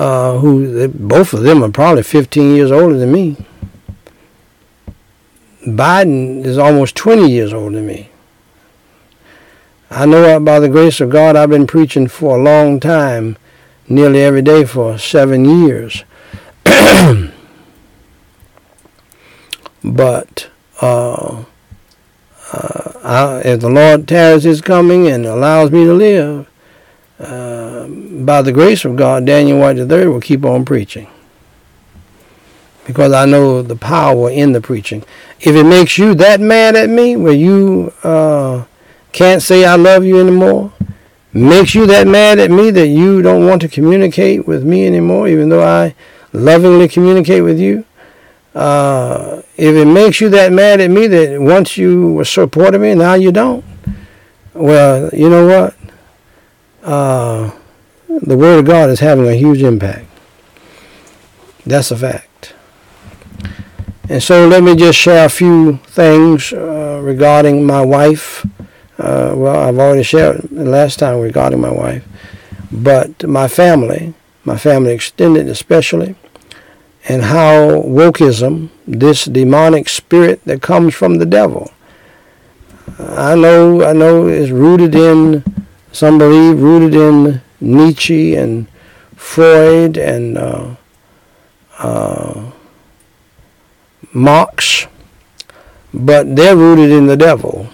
uh, who both of them are probably 15 years older than me. Biden is almost 20 years older than me. I know by the grace of God I've been preaching for a long time, nearly every day for seven years. but uh, uh, I, if the Lord tarries his coming and allows me to live, uh, by the grace of God, Daniel White III will keep on preaching. because I know the power in the preaching. If it makes you that mad at me where you uh, can't say I love you anymore, makes you that mad at me that you don't want to communicate with me anymore, even though I lovingly communicate with you, uh, if it makes you that mad at me that once you were supporting me, now you don't, well, you know what? Uh, the Word of God is having a huge impact. That's a fact. And so let me just share a few things uh, regarding my wife. Uh, well, I've already shared last time regarding my wife, but my family, my family extended especially, and how wokeism, this demonic spirit that comes from the devil, I know, I know, is rooted in some believe rooted in Nietzsche and Freud and uh, uh, Marx, but they're rooted in the devil.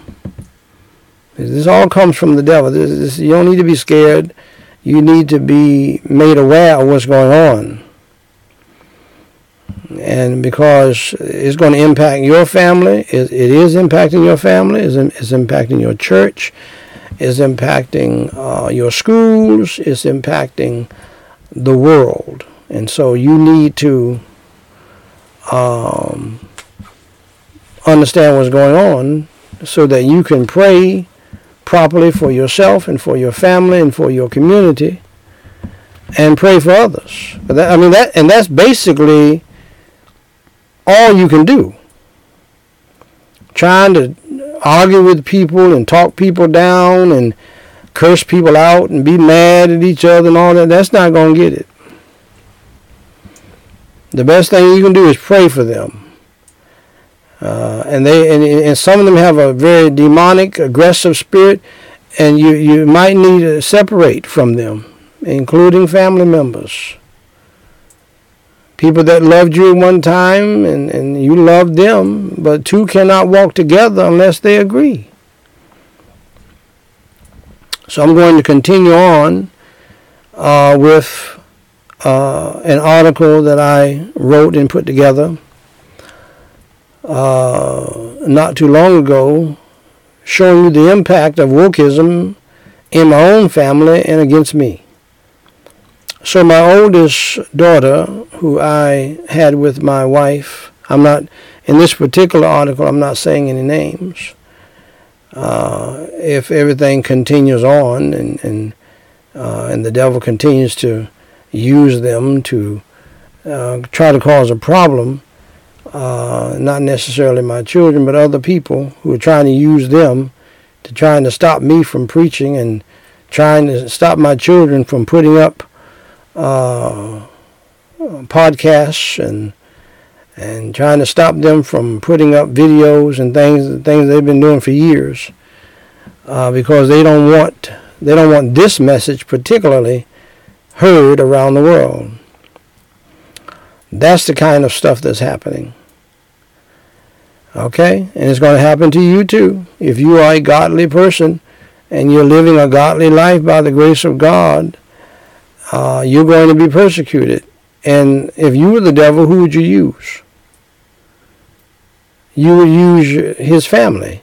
This all comes from the devil. This, this, you don't need to be scared. You need to be made aware of what's going on. And because it's going to impact your family, it, it is impacting your family, it's, it's impacting your church, it's impacting uh, your schools, it's impacting the world. And so you need to um, understand what's going on so that you can pray properly for yourself and for your family and for your community and pray for others. That, I mean that and that's basically all you can do. Trying to argue with people and talk people down and curse people out and be mad at each other and all that, that's not going to get it. The best thing you can do is pray for them. Uh, and they and, and some of them have a very demonic, aggressive spirit, and you, you might need to separate from them, including family members. People that loved you one time and, and you loved them, but two cannot walk together unless they agree. So I'm going to continue on uh, with uh, an article that I wrote and put together uh, not too long ago showing you the impact of wokeism in my own family and against me. So my oldest daughter, who I had with my wife, I'm not, in this particular article, I'm not saying any names. Uh, if everything continues on and, and, uh, and the devil continues to use them to uh, try to cause a problem, uh, not necessarily my children, but other people who are trying to use them to trying to stop me from preaching and trying to stop my children from putting up uh, podcasts and and trying to stop them from putting up videos and things things they've been doing for years uh, because they don't want they don't want this message particularly heard around the world. That's the kind of stuff that's happening. Okay? And it's going to happen to you too. If you are a godly person and you're living a godly life by the grace of God, uh, you're going to be persecuted. And if you were the devil, who would you use? You would use his family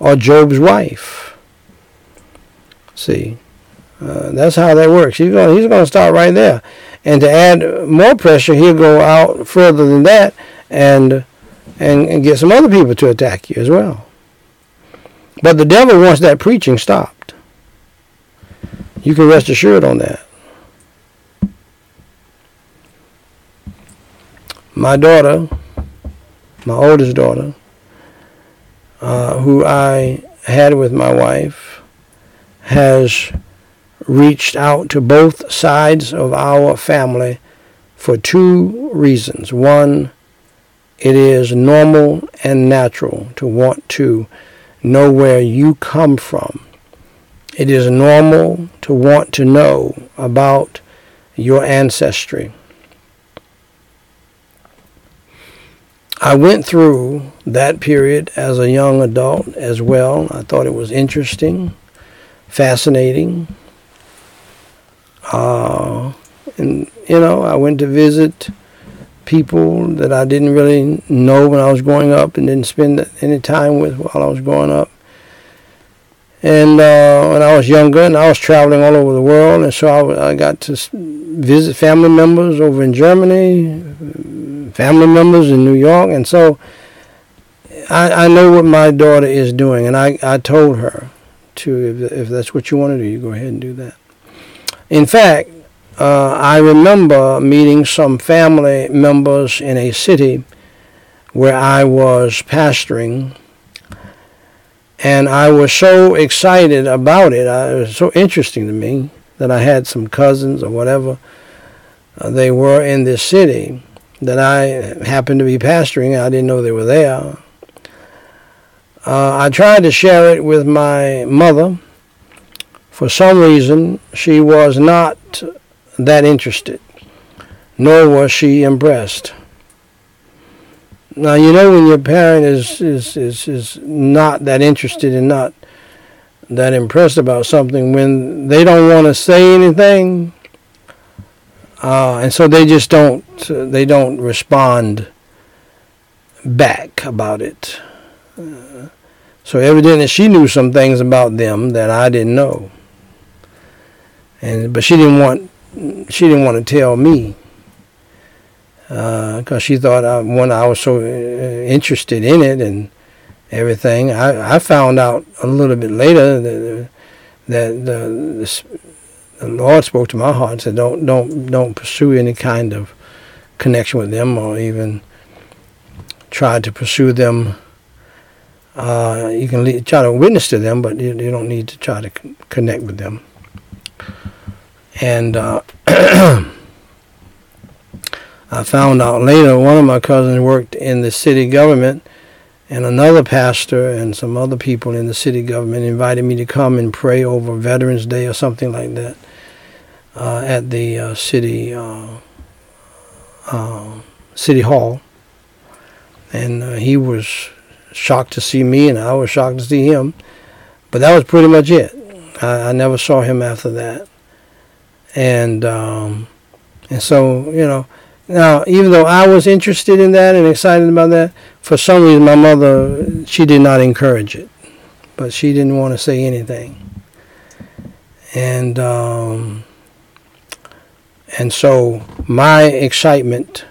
or Job's wife. See, uh, that's how that works. He's going, he's to start right there. And to add more pressure, he'll go out further than that and, and, and get some other people to attack you as well. But the devil wants that preaching stopped. You can rest assured on that. My daughter, my oldest daughter, uh, who I had with my wife, has reached out to both sides of our family for two reasons. One, it is normal and natural to want to know where you come from it is normal to want to know about your ancestry. I went through that period as a young adult as well. I thought it was interesting, fascinating. Uh, and, you know, I went to visit people that I didn't really know when I was growing up and didn't spend any time with while I was growing up. And uh, when I was younger, and I was traveling all over the world, and so I, I got to visit family members over in Germany, family members in New York, and so I, I know what my daughter is doing, and I, I told her to if, if that's what you want to do, you go ahead and do that. In fact, uh, I remember meeting some family members in a city where I was pastoring, and I was so excited about it. It was so interesting to me that I had some cousins or whatever uh, they were in this city that I happened to be pastoring. I didn't know they were there. Uh, I tried to share it with my mother. For some reason, she was not that interested, nor was she impressed. Now, you know when your parent is, is, is, is not that interested and not that impressed about something, when they don't want to say anything, uh, and so they just don't, they don't respond back about it. So evidently she knew some things about them that I didn't know. And but she didn't want she didn't want to tell me because uh, she thought I, when I was so uh, interested in it and everything. I, I found out a little bit later that that the, the, the Lord spoke to my heart and said, "Don't don't don't pursue any kind of connection with them, or even try to pursue them." Uh, you can le- try to witness to them, but you, you don't need to try to connect with them. And uh, I found out later one of my cousins worked in the city government, and another pastor and some other people in the city government invited me to come and pray over Veterans Day or something like that uh, at the uh, city uh, uh, city hall. And uh, he was shocked to see me, and I was shocked to see him. But that was pretty much it. I, I never saw him after that and um, and so you know now even though I was interested in that and excited about that, for some reason my mother she did not encourage it, but she didn't want to say anything, and um, and so my excitement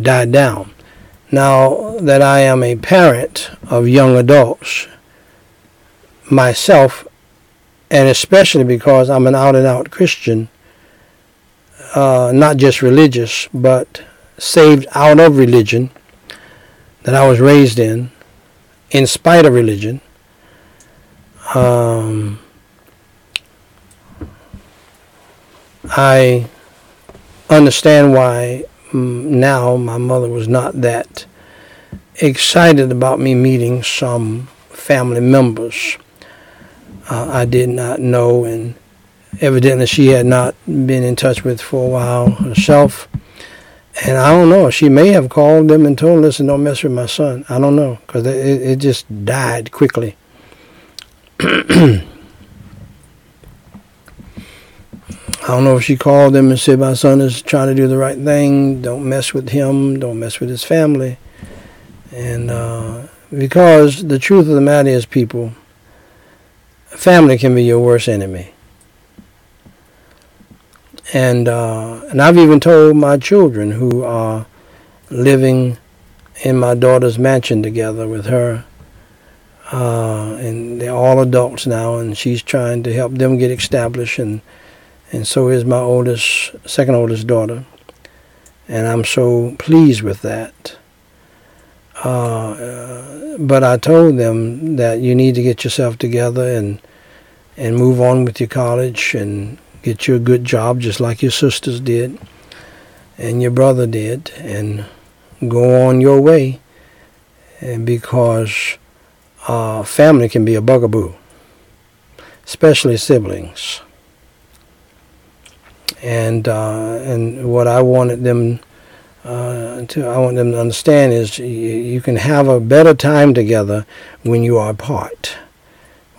died down. Now that I am a parent of young adults myself and especially because I'm an out and out Christian, uh, not just religious, but saved out of religion that I was raised in, in spite of religion. Um, I understand why mm, now my mother was not that excited about me meeting some family members uh, I did not know, and evidently she had not been in touch with for a while herself. And I don't know. She may have called them and told them, listen, don't mess with my son. I don't know, because it, it just died quickly. I don't know if she called them and said, my son is trying to do the right thing. Don't mess with him. Don't mess with his family. And uh, because the truth of the matter is, people, family can be your worst enemy. And uh, and I've even told my children who are living in my daughter's mansion together with her, uh, and they're all adults now, and she's trying to help them get established, and and so is my oldest, second oldest daughter, and I'm so pleased with that. Uh, but I told them that you need to get yourself together and and move on with your college and get you a good job just like your sisters did and your brother did and go on your way. And because uh, family can be a bugaboo especially siblings. And uh, and what I wanted them uh, to I want them to understand is you, you can have a better time together when you are apart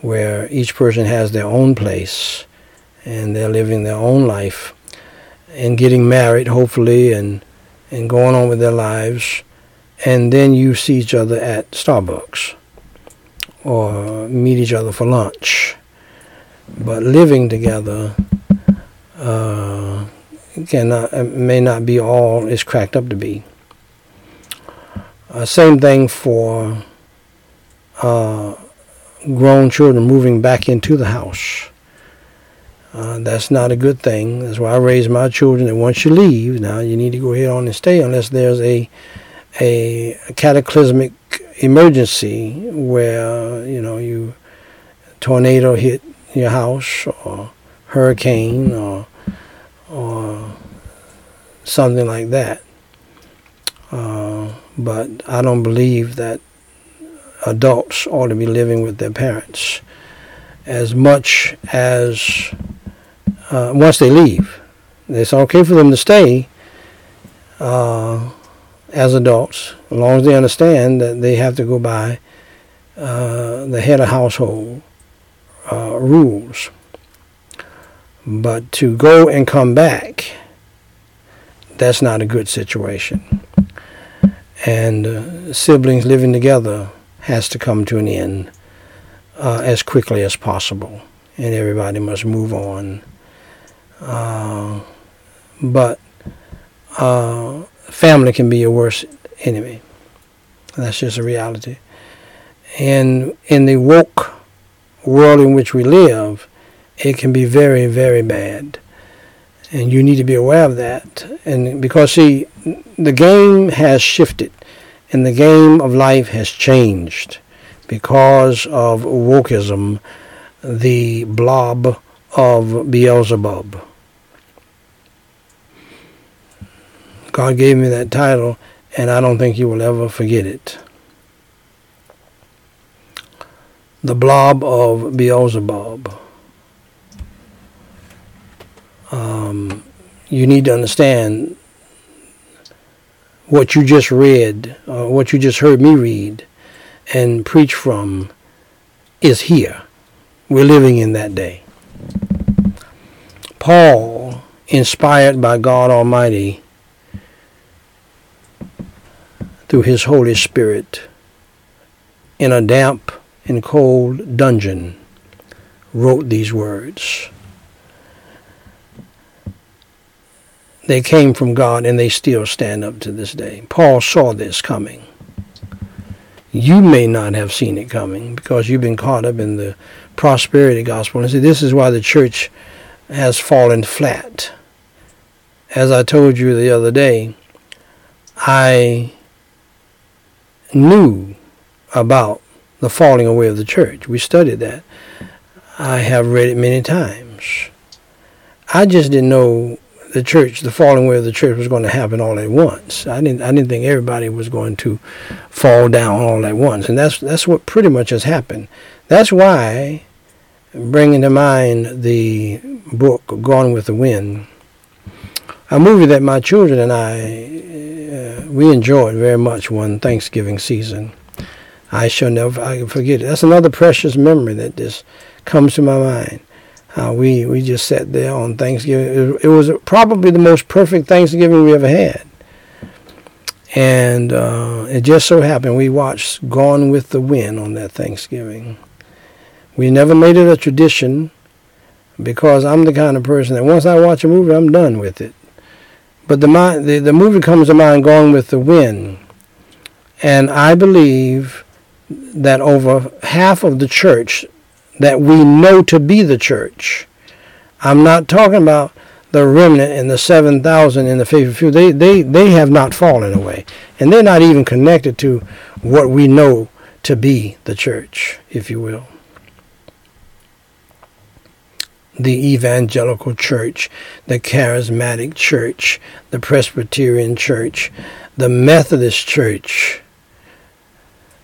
where each person has their own place and they're living their own life and getting married, hopefully, and and going on with their lives, and then you see each other at Starbucks or meet each other for lunch. But living together uh, cannot may not be all it's cracked up to be. Uh, same thing for uh, grown children moving back into the house. Uh, that's not a good thing. That's why I raise my children that once you leave, now you need to go ahead on and stay unless there's a a cataclysmic emergency where you know you tornado hit your house or hurricane or or something like that. Uh, but I don't believe that adults ought to be living with their parents as much as uh, once they leave. It's okay for them to stay uh, as adults, as long as they understand that they have to go by uh, the head of household uh, rules. But to go and come back, that's not a good situation. And uh, siblings living together has to come to an end uh, as quickly as possible, and everybody must move on. Uh, but uh, family can be your worst enemy. That's just a reality. And in the woke world in which we live, it can be very, very bad. And you need to be aware of that. And because, see, the game has shifted and the game of life has changed because of wokeism, the blob of Beelzebub. God gave me that title, and I don't think you will ever forget it. The blob of Beelzebub. Um, you need to understand what you just read, uh, what you just heard me read and preach from is here. We're living in that day. Paul, inspired by God Almighty through his Holy Spirit, in a damp and cold dungeon, wrote these words. They came from God and they still stand up to this day. Paul saw this coming. You may not have seen it coming because you've been caught up in the prosperity gospel. And see, this is why the church has fallen flat. As I told you the other day, I knew about the falling away of the church. We studied that. I have read it many times. I just didn't know the church, the falling away of the church was going to happen all at once. I didn't, I didn't think everybody was going to fall down all at once, and that's that's what pretty much has happened. That's why, bringing to mind the book Gone with the Wind, a movie that my children and I uh, we enjoyed very much one Thanksgiving season. I shall never I forget it. That's another precious memory that just comes to my mind. Uh, we we just sat there on Thanksgiving. It, it, was probably the most perfect Thanksgiving we ever had. And uh, it just so happened we watched Gone with the Wind on that Thanksgiving. We never made it a tradition because I'm the kind of person that once I watch a movie, I'm done with it. But the mind, the, the movie comes to mind, going with the Wind, and I believe that over half of the church that we know to be the church. I'm not talking about the remnant and the 7,000 in the faithful few. They, they, they have not fallen away. And they're not even connected to what we know to be the church, if you will. The evangelical church, the charismatic church, the Presbyterian church, the Methodist church.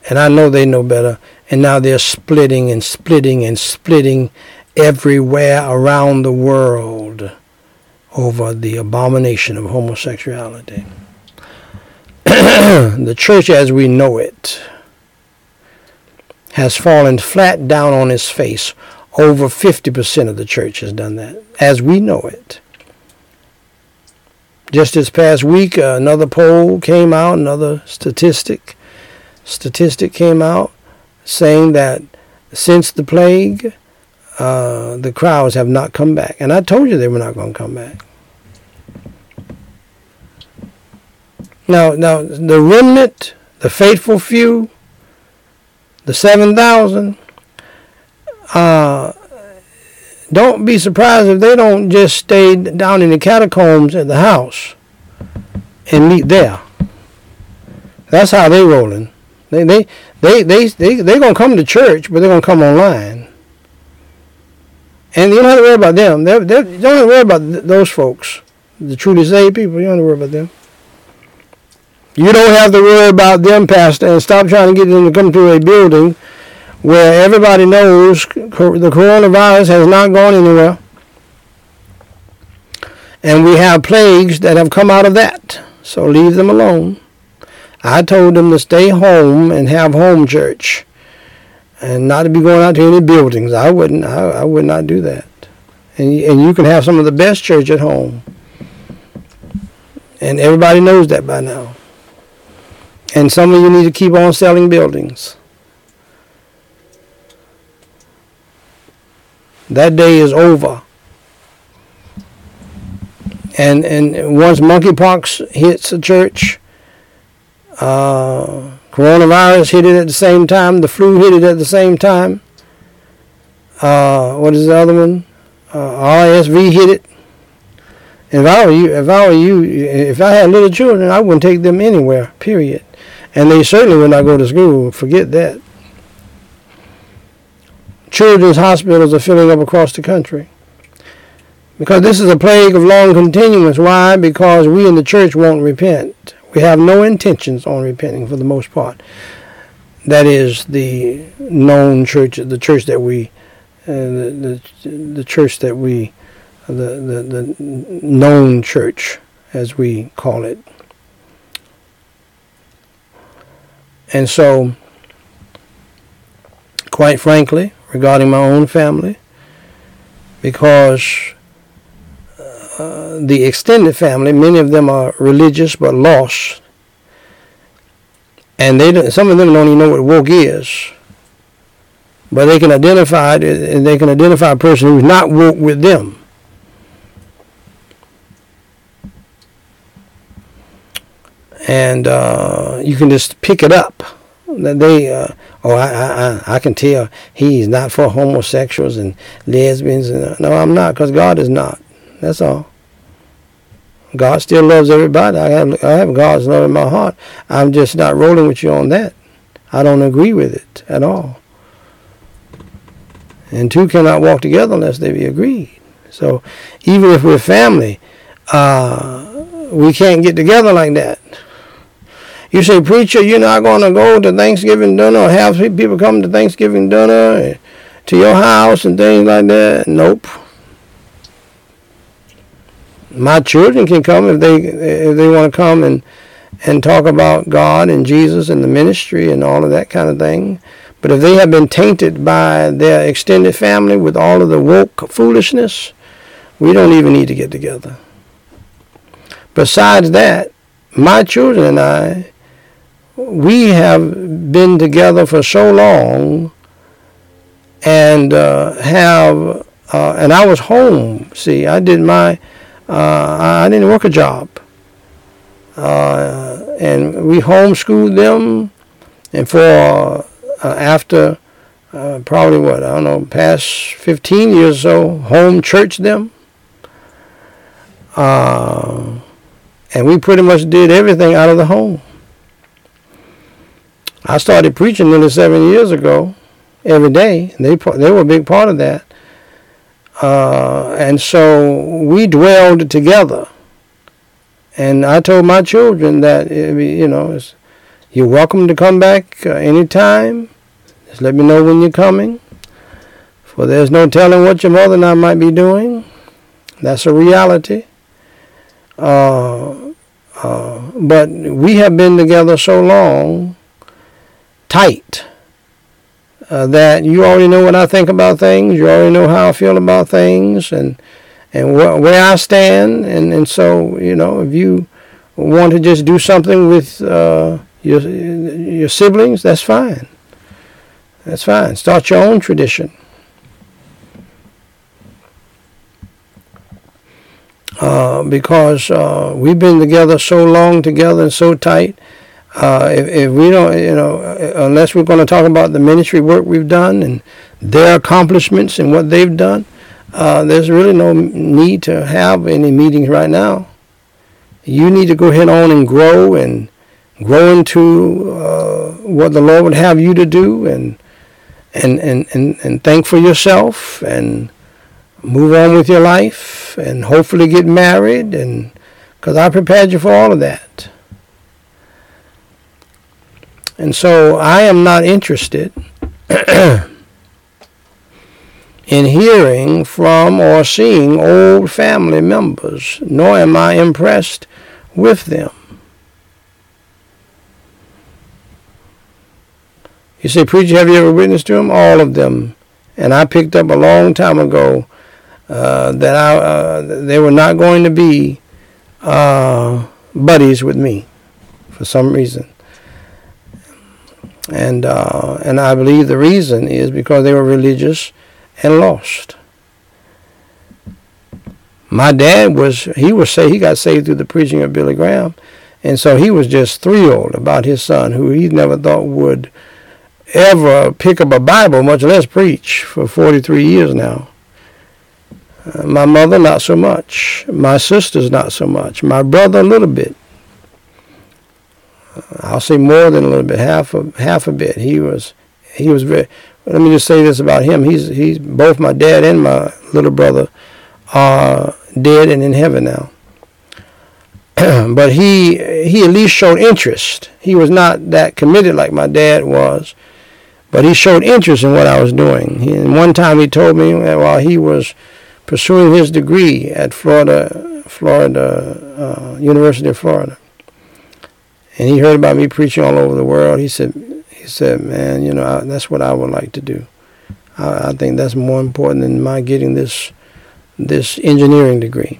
And I know they know better and now they're splitting and splitting and splitting everywhere around the world over the abomination of homosexuality. the church as we know it has fallen flat down on its face. Over 50% of the church has done that, as we know it. Just this past week, uh, another poll came out, another statistic statistic came out saying that since the plague, uh, the crowds have not come back. And I told you they were not going to come back. Now, now the remnant, the faithful few, the 7,000, uh, don't be surprised if they don't just stay down in the catacombs at the house and meet there. That's how they rolling. They they they they they they're gonna come to church, but they're gonna come online. And you don't have to worry about them. They're, they're, you don't have to worry about th- those folks, the truly saved people. You don't have to worry about them. You don't have to worry about them, Pastor, and stop trying to get them to come to a building where everybody knows the coronavirus has not gone anywhere. And we have plagues that have come out of that. So leave them alone. I told them to stay home and have home church and not to be going out to any buildings. I wouldn't. I, I would not do that. And, and you can have some of the best church at home. And everybody knows that by now. And some of you need to keep on selling buildings. That day is over. And and once monkeypox hits the church, uh, coronavirus hit it at the same time. The flu hit it at the same time. Uh, what is the other one? Uh, RSV hit it. If I were you, if I were you, if I had little children, I wouldn't take them anywhere. Period. And they certainly would not go to school. Forget that. Children's hospitals are filling up across the country. Because this is a plague of long continuance. Why? Because we in the church won't repent. We have no intentions on repenting for the most part. That is the known church, the church that we, uh, the, the, the church that we, the, the, the known church, as we call it. And so, quite frankly, regarding my own family, because uh, the extended family, many of them are religious but lost, and they some of them don't even know what woke is. But they can identify they can identify a person who's not woke with them. And uh, you can just pick it up. They, uh, oh, I, I, I can tell he's not for homosexuals and lesbians. And, no, I'm not, because God is not. That's all. God still loves everybody. I have I have God's love in my heart. I'm just not rolling with you on that. I don't agree with it at all. And two cannot walk together unless they be agreed. So even if we're family, uh, we can't get together like that. You say, preacher, you're not going to go to Thanksgiving dinner or have people come to Thanksgiving dinner eh, to your house and things like that. Nope my children can come if they if they want to come and and talk about God and Jesus and the ministry and all of that kind of thing. But if they have been tainted by their extended family with all of the woke foolishness, we don't even need to get together. Besides that, my children and I, we have been together for so long and uh, have, uh, and I was home. See, I did my uh, I didn't work a job. Uh, and we homeschooled them, and for uh, after uh, probably what I don't know, past 15 years or so, home church them. And we pretty much did everything out of the home. I started preaching nearly seven years ago, every day. They they were a big part of that. Uh, and so we dwelled together. And I told my children that, eh, you know, you're welcome to come back uh, anytime. Just let me know when you're coming. For there's no telling what your mother and I might be doing. That's a reality. Uh, uh, but we have been together so long, tight uh, that you already know what I think about things. You already know how I feel about things, and and wh- where I stand. And, and so, you know, if you want to just do something with uh, your, your siblings, that's fine. That's fine. Start your own tradition. Uh, because uh, we've been together so long together and so tight. Uh, if, if, we don't, you know, uh, unless we're going to talk about the ministry work we've done and their accomplishments and what they've done, uh, there's really no need to have any meetings right now. You need to go ahead on and grow and grow into uh, what the Lord would have you to do and and, and, and, and thank for yourself and move on with your life and hopefully get married and because I prepared you for all of that. And so I am not interested in hearing from or seeing old family members, nor am I impressed with them. You say, Preacher, have you ever witnessed to them? All of them. And I picked up a long time ago uh, that I, uh, they were not going to be uh, buddies with me for some reason. And, uh, and I believe the reason is because they were religious and lost. My dad was, he was say he got saved through the preaching of Billy Graham. And so he was just thrilled about his son, who he never thought would ever pick up a Bible, much less preach, for 43 years now. Uh, my mother, not so much. My sisters, not so much. My brother, a little bit. I'll say more than a little bit, half a half a bit. He was, he was very. Let me just say this about him. He's he's both my dad and my little brother are dead and in heaven now. but he he at least showed interest. He was not that committed like my dad was, but he showed interest in what I was doing. He, and one time he told me while he was pursuing his degree at Florida, Florida uh, University of Florida, and he heard about me preaching all over the world. He said, he said, man, you know, I, that's what I would like to do. I, I think that's more important than my getting this this engineering degree.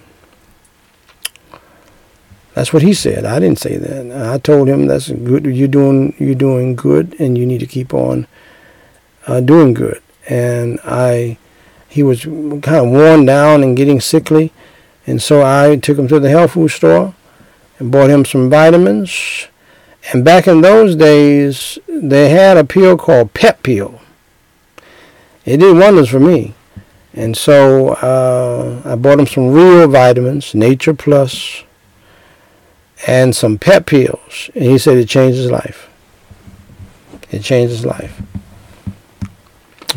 That's what he said. I didn't say that. I told him that's good. You're doing you're doing good, and you need to keep on uh, doing good. And I, he was kind of worn down and getting sickly, and so I took him to the health food store and bought him some vitamins. And back in those days, they had a pill called Pep Pill. It did wonders for me. And so uh, I bought him some real vitamins, Nature Plus, and some pep pills. And he said it changed his life. It changed his life.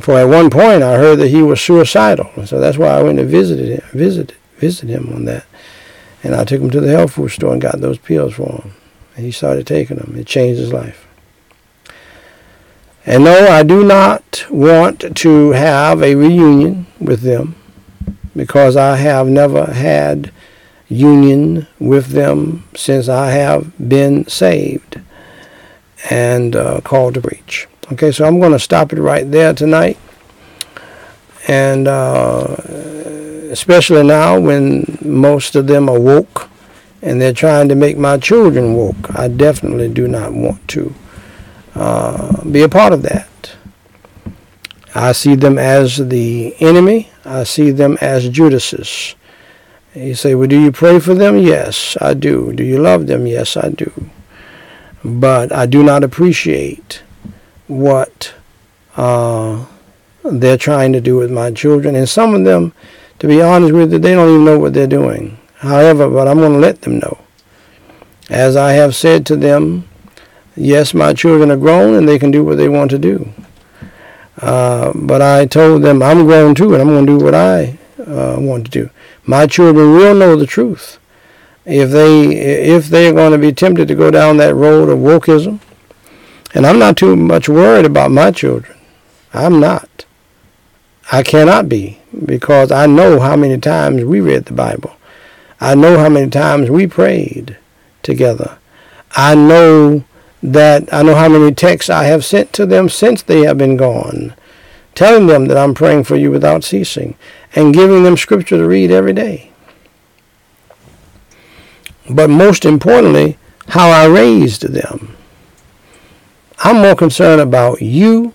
For at one point I heard that he was suicidal. So that's why I went and visited him, visited, visited him on that. And I took him to the health food store and got those pills for him. He started taking them. It changed his life. And no, I do not want to have a reunion with them because I have never had union with them since I have been saved and uh, called to preach. Okay, so I'm going to stop it right there tonight. And uh, especially now when most of them are woke and they're trying to make my children woke, I definitely do not want to uh, be a part of that. I see them as the enemy. I see them as Judases. You say, well, do you pray for them? Yes, I do. Do you love them? Yes, I do. But I do not appreciate what uh, they're trying to do with my children. And some of them, to be honest with you, they don't even know what they're doing. However, but I'm going to let them know. As I have said to them, yes, my children are grown and they can do what they want to do. Uh, but I told them I'm grown too and I'm going to do what I uh, want to do. My children will know the truth. If they if they are going to be tempted to go down that road of wokeism, and I'm not too much worried about my children. I'm not. I cannot be because I know how many times we read the Bible. I know how many times we prayed together. I know that I know how many texts I have sent to them since they have been gone telling them that I'm praying for you without ceasing, and giving them scripture to read every day. But most importantly, how I raised them. I'm more concerned about you,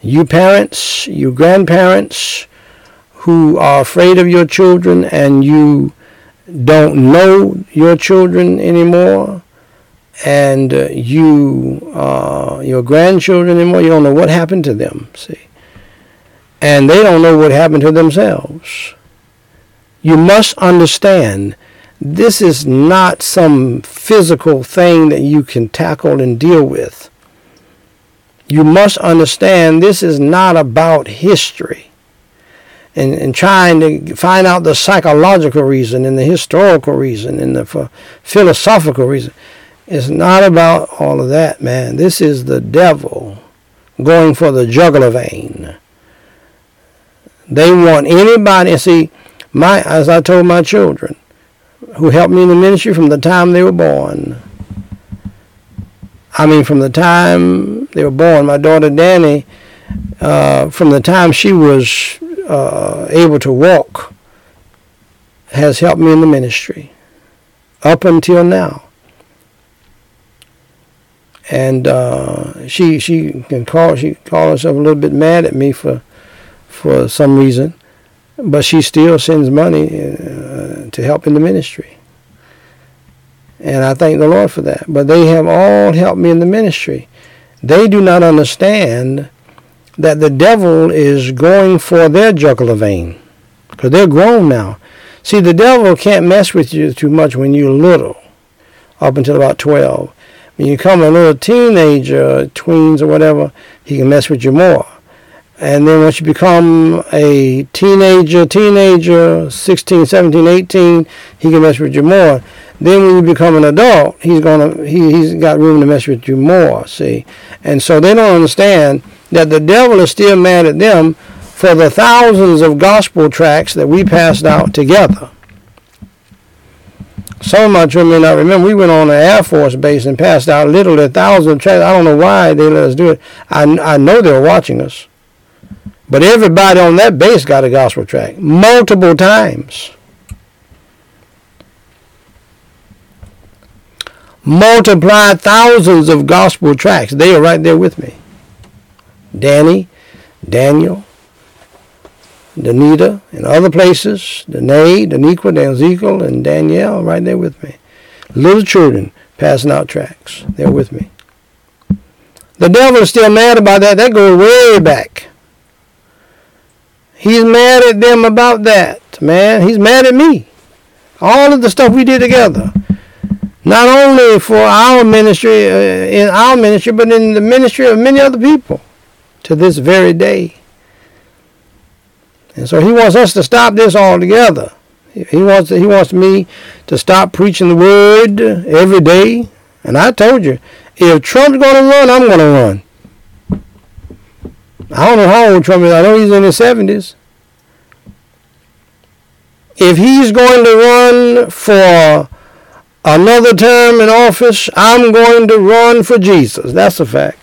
you parents, you grandparents who are afraid of your children and you don't know your children anymore and uh, you uh, your grandchildren anymore you don't know what happened to them see. And they don't know what happened to themselves. You must understand this is not some physical thing that you can tackle and deal with. You must understand this is not about history and, and trying to find out the psychological reason and the historical reason and the philosophical reason. It's not about all of that, man. This is the devil going for the jugular vein. They want anybody, see, my as I told my children, who helped me in the ministry from the time they were born. I mean, from the time they were born, my daughter Danny, uh, from the time she was uh, able to walk has helped me in the ministry up until now. And uh, she she can call she call herself a little bit mad at me for for some reason, but she still sends money uh, to help in the ministry. And I thank the Lord for that. But they have all helped me in the ministry. They do not understand that the devil is going for their jugular vein because they're grown now. See, the devil can't mess with you too much when you're little, up until about 12. When you come a little teenager, tweens or whatever, he can mess with you more. And then once you become a teenager, teenager, 16, 17, 18, he can mess with you more. Then when you become an adult, he's gonna he he's got room to mess with you more. See, and so they don't understand that the devil is still mad at them for the thousands of gospel tracts that we passed out together. Some of my children may not remember. We went on an Air Force base and passed out literally a thousand tracts. I don't know why they let us do it. I, I know they were watching us. But everybody on that base got a gospel tract multiple times. Multiplied thousands of gospel tracts. They are right there with me. Danny, Daniel, Danita, and other places, Danae, Daniqua, Danzikel, and Danielle right there with me. Little children passing out tracts. They're with me. The devil is still mad about that. That goes way back. He's mad at them about that, man. He's mad at me. All of the stuff we did together. Not only for our ministry, uh, in our ministry, but in the ministry of many other people to this very day. And so he wants us to stop this altogether. He wants he wants me to stop preaching the word every day. And I told you, if Trump's going to run, I'm going to run. I don't know how old Trump is. I know he's in his 70s. If he's going to run for another term in office, I'm going to run for Jesus. That's a fact.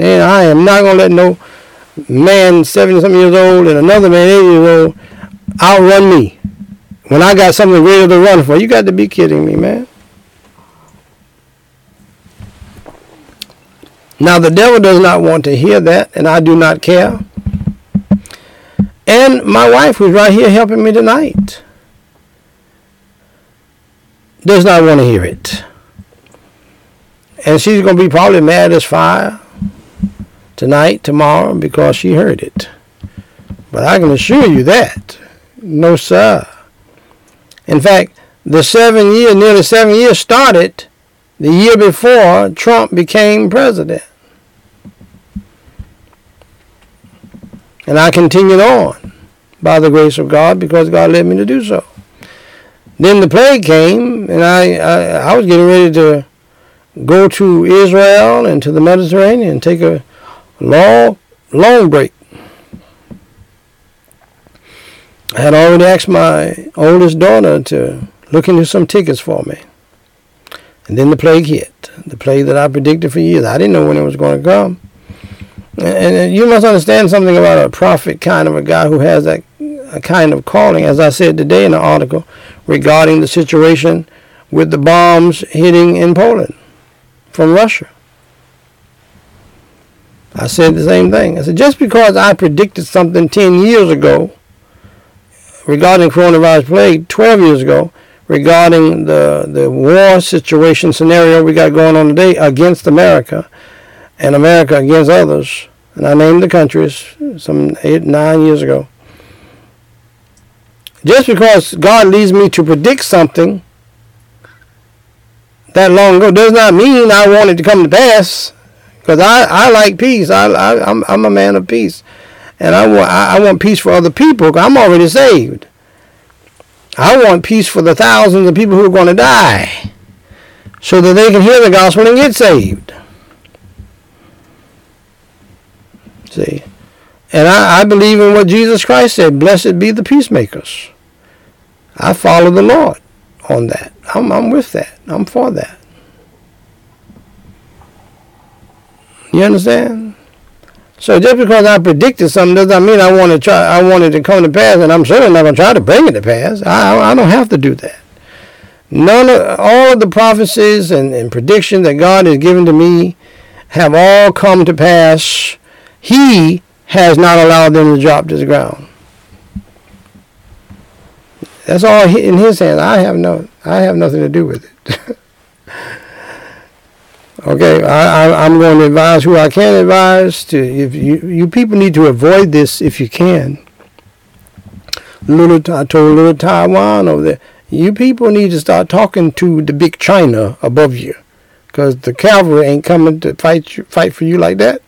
And I am not going to let no man 70 something years old and another man 80 years old outrun me. When I got something ready to run for, you got to be kidding me, man. Now the devil does not want to hear that, and I do not care. And my wife, who's right here helping me tonight, does not want to hear it. And she's going to be probably mad as fire tonight, tomorrow, because she heard it. But I can assure you that. No, sir. In fact, the seven years, nearly seven years started the year before Trump became president. And I continued on by the grace of God because God led me to do so. Then the plague came, and I, I, I was getting ready to go to Israel and to the Mediterranean and take a long, long break. I had already asked my oldest daughter to look into some tickets for me. And then the plague hit. The plague that I predicted for years. I didn't know when it was going to come. And you must understand something about a prophet kind of a guy who has that a kind of calling, as I said today in the article regarding the situation with the bombs hitting in Poland from Russia. I said the same thing. I said, just because I predicted something 10 years ago regarding coronavirus plague 12 years ago regarding the, the war situation scenario we got going on today against America and America against others. And I named the countries some eight, nine years ago. Just because God leads me to predict something that long ago does not mean I want it to come to pass. Because I, I like peace. I, I, I'm, I'm a man of peace. And I want, I, I want peace for other people. I'm already saved. I want peace for the thousands of people who are going to die so that they can hear the gospel and get saved. See? And I, I believe in what Jesus Christ said blessed be the peacemakers. I follow the Lord on that. I'm, I'm with that. I'm for that. You understand? So just because I predicted something does not mean I want to try. I want it to come to pass, and I'm certainly not going to try to bring it to pass. I, I don't have to do that. None of all of the prophecies and, and predictions that God has given to me have all come to pass. He has not allowed them to drop to the ground. That's all in His hands. I have no. I have nothing to do with it. Okay, I, am going to advise who I can advise. To if you you people need to avoid this if you can. Little I told little Taiwan over there, you people need to start talking to the big China above you, because the cavalry ain't coming to fight you, fight for you like that.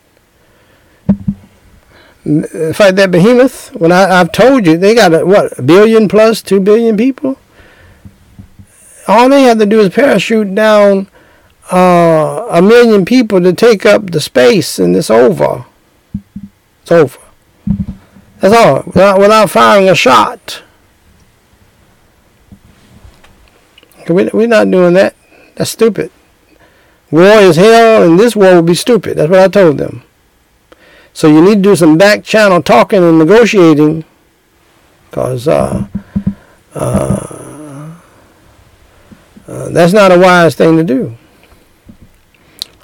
Fight that behemoth. When I, I've told you they got a, what a billion plus two billion people. All they have to do is parachute down uh, a million people to take up the space, and it's over. It's over. That's all. Without, without firing a shot. We, we're not doing that. That's stupid. War is hell, and this war will be stupid. That's what I told them. So you need to do some back channel talking and negotiating, because uh, uh, uh, that's not a wise thing to do.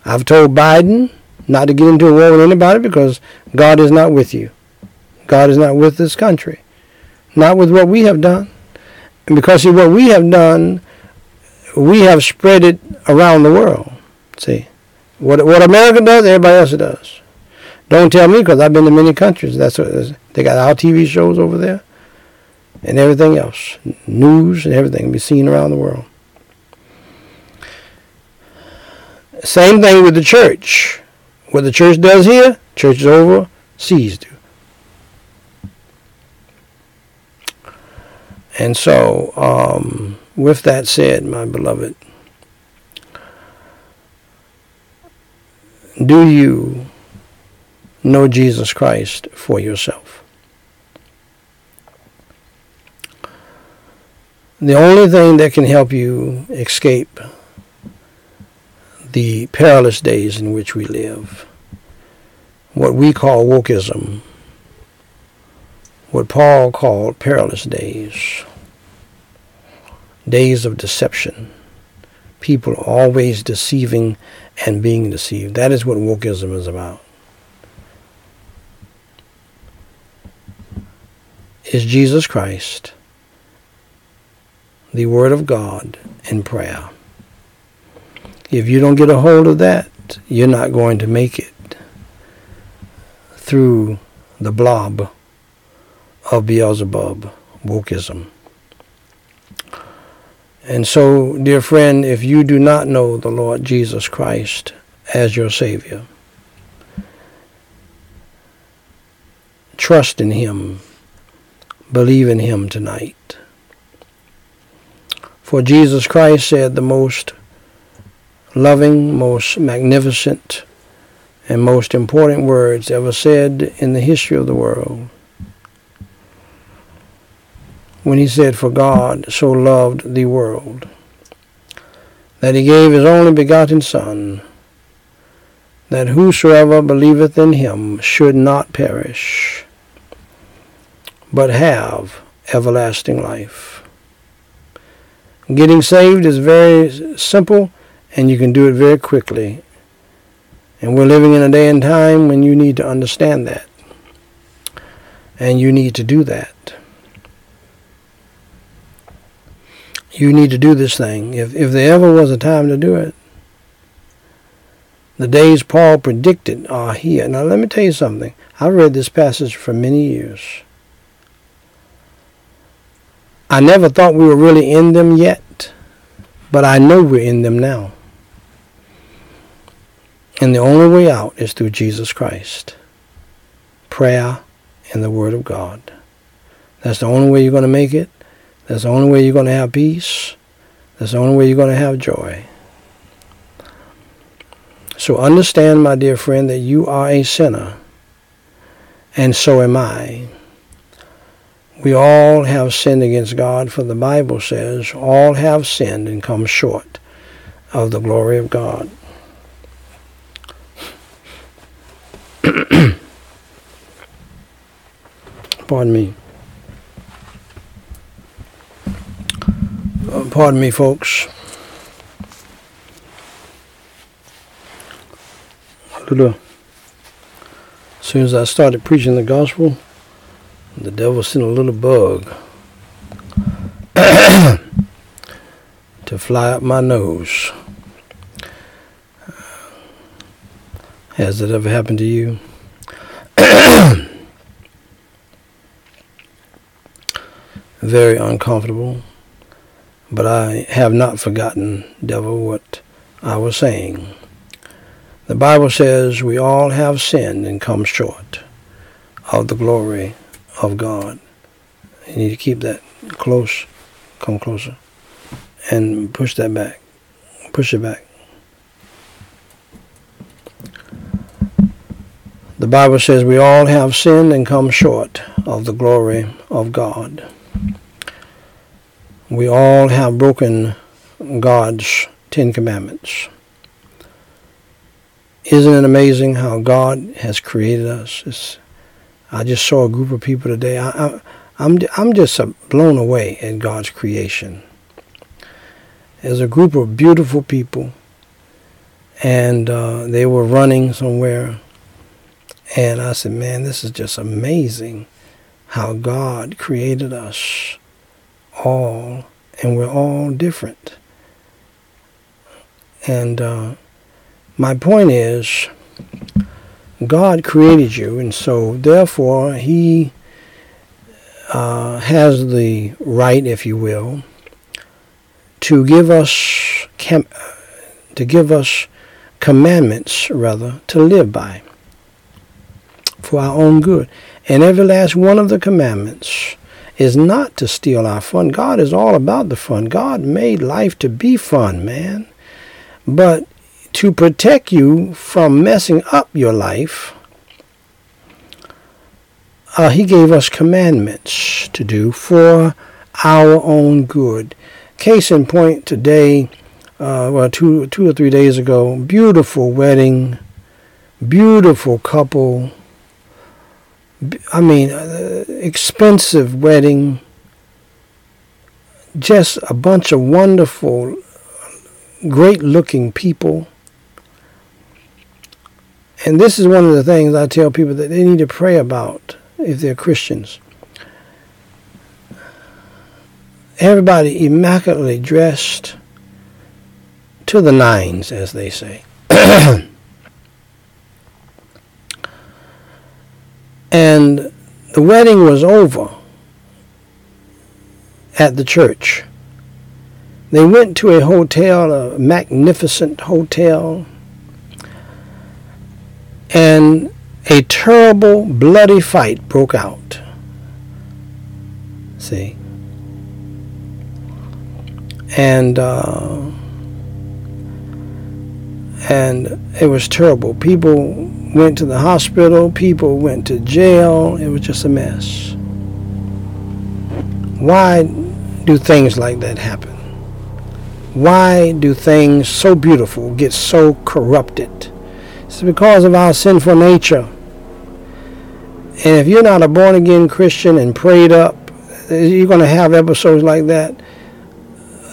I've told Biden not to get into a war with anybody because God is not with you. God is not with this country. Not with what we have done. And because of what we have done, we have spread it around the world. See, what what America does, everybody else does. Don't tell me because I've been to many countries. That's what they got our TV shows over there, and everything else, news and everything can be seen around the world. Same thing with the church. What the church does here, church is over. overseas do. And so, um, with that said, my beloved, do you know Jesus Christ for yourself? The only thing that can help you escape the perilous days in which we live. What we call wokeism, what Paul called perilous days, days of deception, people always deceiving and being deceived. That is what wokeism is about. Is Jesus Christ, the Word of God, in prayer. If you don't get a hold of that, you're not going to make it through the blob of Beelzebub, wokeism. And so, dear friend, if you do not know the Lord Jesus Christ as your Savior, trust in Him, believe in Him tonight. For Jesus Christ said the most loving, most magnificent, and most important words ever said in the history of the world. When he said, For God so loved the world, that he gave his only begotten Son, that whosoever believeth in him should not perish, but have everlasting life. Getting saved is very simple and you can do it very quickly. And we're living in a day and time when you need to understand that. And you need to do that. You need to do this thing. If, if there ever was a time to do it, the days Paul predicted are here. Now let me tell you something. I've read this passage for many years. I never thought we were really in them yet, but I know we're in them now. And the only way out is through Jesus Christ. Prayer and the Word of God. That's the only way you're going to make it. That's the only way you're going to have peace. That's the only way you're going to have joy. So understand, my dear friend, that you are a sinner, and so am I. We all have sinned against God, for the Bible says, all have sinned and come short of the glory of God. Pardon me. Uh, pardon me, folks. As soon as I started preaching the gospel, the devil sent a little bug to fly up my nose. Has it ever happened to you? Very uncomfortable, but I have not forgotten, devil, what I was saying. The Bible says we all have sinned and come short of the glory of God. You need to keep that close, come closer, and push that back. Push it back. The Bible says we all have sinned and come short of the glory of God. We all have broken God's Ten Commandments. Isn't it amazing how God has created us? It's, I just saw a group of people today. I, I, I'm, I'm just blown away at God's creation. There's a group of beautiful people, and uh, they were running somewhere and I said, man, this is just amazing how God created us all, and we're all different. And uh, my point is, God created you, and so therefore He uh, has the right, if you will, to give us to give us commandments, rather, to live by for our own good. And every last one of the commandments is not to steal our fun. God is all about the fun. God made life to be fun, man. But to protect you from messing up your life, uh, He gave us commandments to do for our own good. Case in point, today, uh, well, two, two or three days ago, beautiful wedding, beautiful couple I mean, uh, expensive wedding, just a bunch of wonderful, great looking people. And this is one of the things I tell people that they need to pray about if they're Christians. Everybody immaculately dressed to the nines, as they say. And the wedding was over at the church. They went to a hotel, a magnificent hotel, and a terrible, bloody fight broke out. See? And, uh, and it was terrible. People went to the hospital, people went to jail. It was just a mess. Why do things like that happen? Why do things so beautiful get so corrupted? It's because of our sinful nature. And if you're not a born again Christian and prayed up, you're going to have episodes like that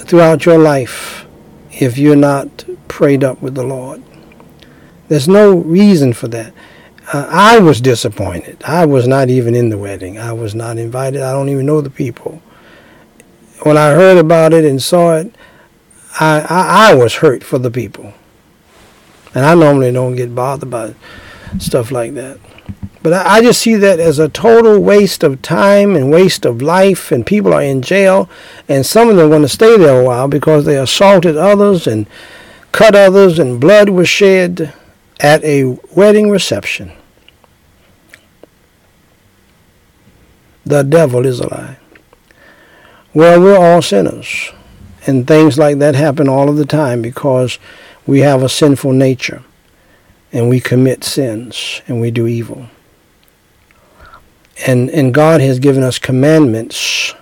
throughout your life if you're not prayed up with the Lord. There's no reason for that. Uh, I was disappointed. I was not even in the wedding. I was not invited. I don't even know the people. When I heard about it and saw it, I, I, I was hurt for the people. And I normally don't get bothered by stuff like that. But I, I just see that as a total waste of time and waste of life, and people are in jail, and some of them are going to stay there a while because they assaulted others and cut others, and blood was shed at a wedding reception. The devil is a lie. Well, we're all sinners. And things like that happen all of the time because we have a sinful nature and we commit sins and we do evil. And, and God has given us commandments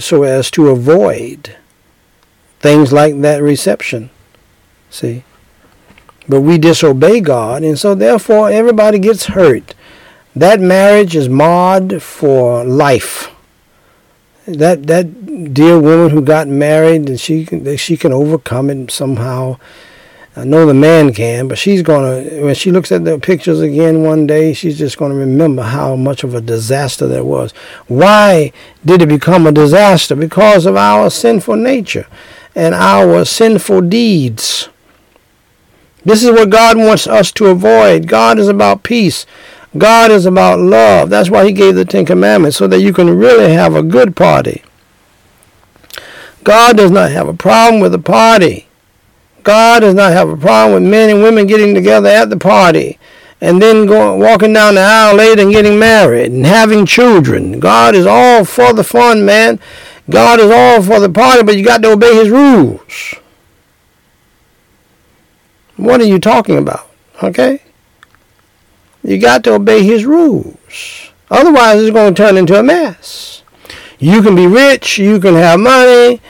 so as to avoid things like that reception. See? But we disobey God, and so therefore everybody gets hurt. That marriage is marred for life. That that dear woman who got married, and she can, she can overcome it somehow. I know the man can, but she's gonna when she looks at the pictures again one day, she's just gonna remember how much of a disaster that was. Why did it become a disaster? Because of our sinful nature and our sinful deeds. This is what God wants us to avoid. God is about peace. God is about love. That's why he gave the Ten Commandments, so that you can really have a good party. God does not have a problem with a party. God does not have a problem with men and women getting together at the party and then going walking down the aisle later and getting married and having children. God is all for the fun, man. God is all for the party, but you got to obey his rules. What are you talking about? Okay? You got to obey his rules. Otherwise, it's going to turn into a mess. You can be rich, you can have money.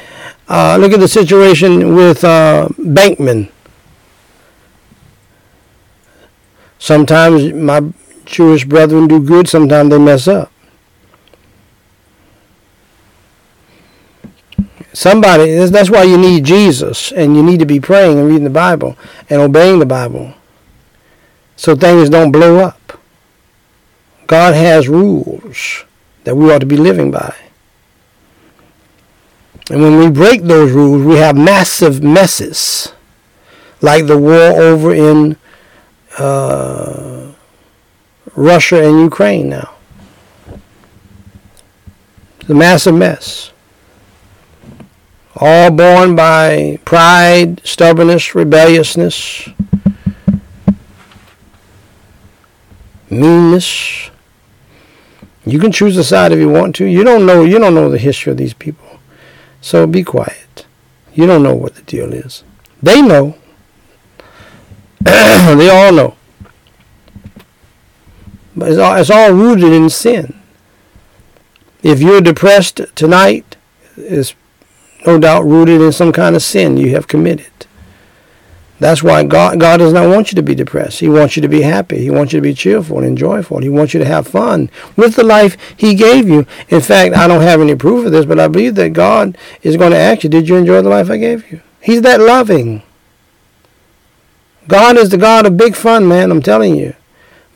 Uh, look at the situation with uh, Bankman. Sometimes my Jewish brethren do good, sometimes they mess up. Somebody, that's why you need Jesus, and you need to be praying and reading the Bible and obeying the Bible so things don't blow up. God has rules that we ought to be living by. And when we break those rules, we have massive messes, like the war over in uh, Russia and Ukraine now. It's a massive mess. All born by pride, stubbornness, rebelliousness, meanness. You can choose a side if you want to. You don't know you don't know the history of these people. So be quiet. You don't know what the deal is. They know. they all know. But it's all, it's all rooted in sin. If you're depressed tonight, it's no doubt rooted in some kind of sin you have committed. That's why God, God does not want you to be depressed. He wants you to be happy. He wants you to be cheerful and joyful. He wants you to have fun with the life He gave you. In fact, I don't have any proof of this, but I believe that God is going to ask you, did you enjoy the life I gave you? He's that loving. God is the God of big fun, man, I'm telling you.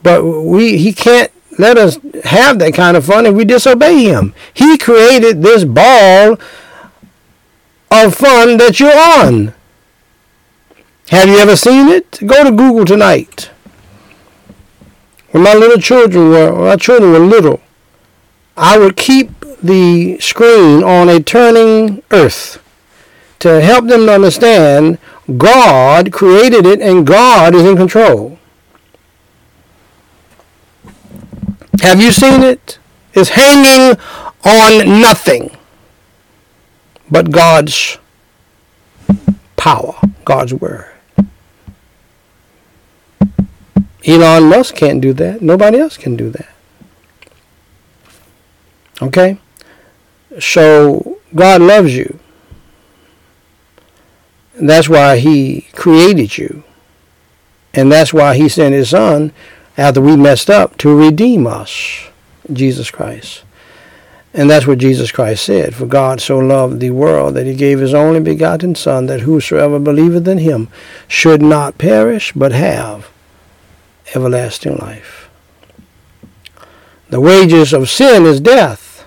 But we He can't let us have that kind of fun if we disobey Him. He created this ball of fun that you're on. Have you ever seen it? Go to Google tonight. When my little children were, my children were little, I would keep the screen on a turning earth to help them to understand God created it and God is in control. Have you seen it? It's hanging on nothing but God's power, God's word. Elon Musk can't do that. Nobody else can do that. Okay? So God loves you. And that's why he created you. And that's why he sent his son after we messed up to redeem us, Jesus Christ. And that's what Jesus Christ said. For God so loved the world that he gave his only begotten Son, that whosoever believeth in him should not perish, but have everlasting life. The wages of sin is death.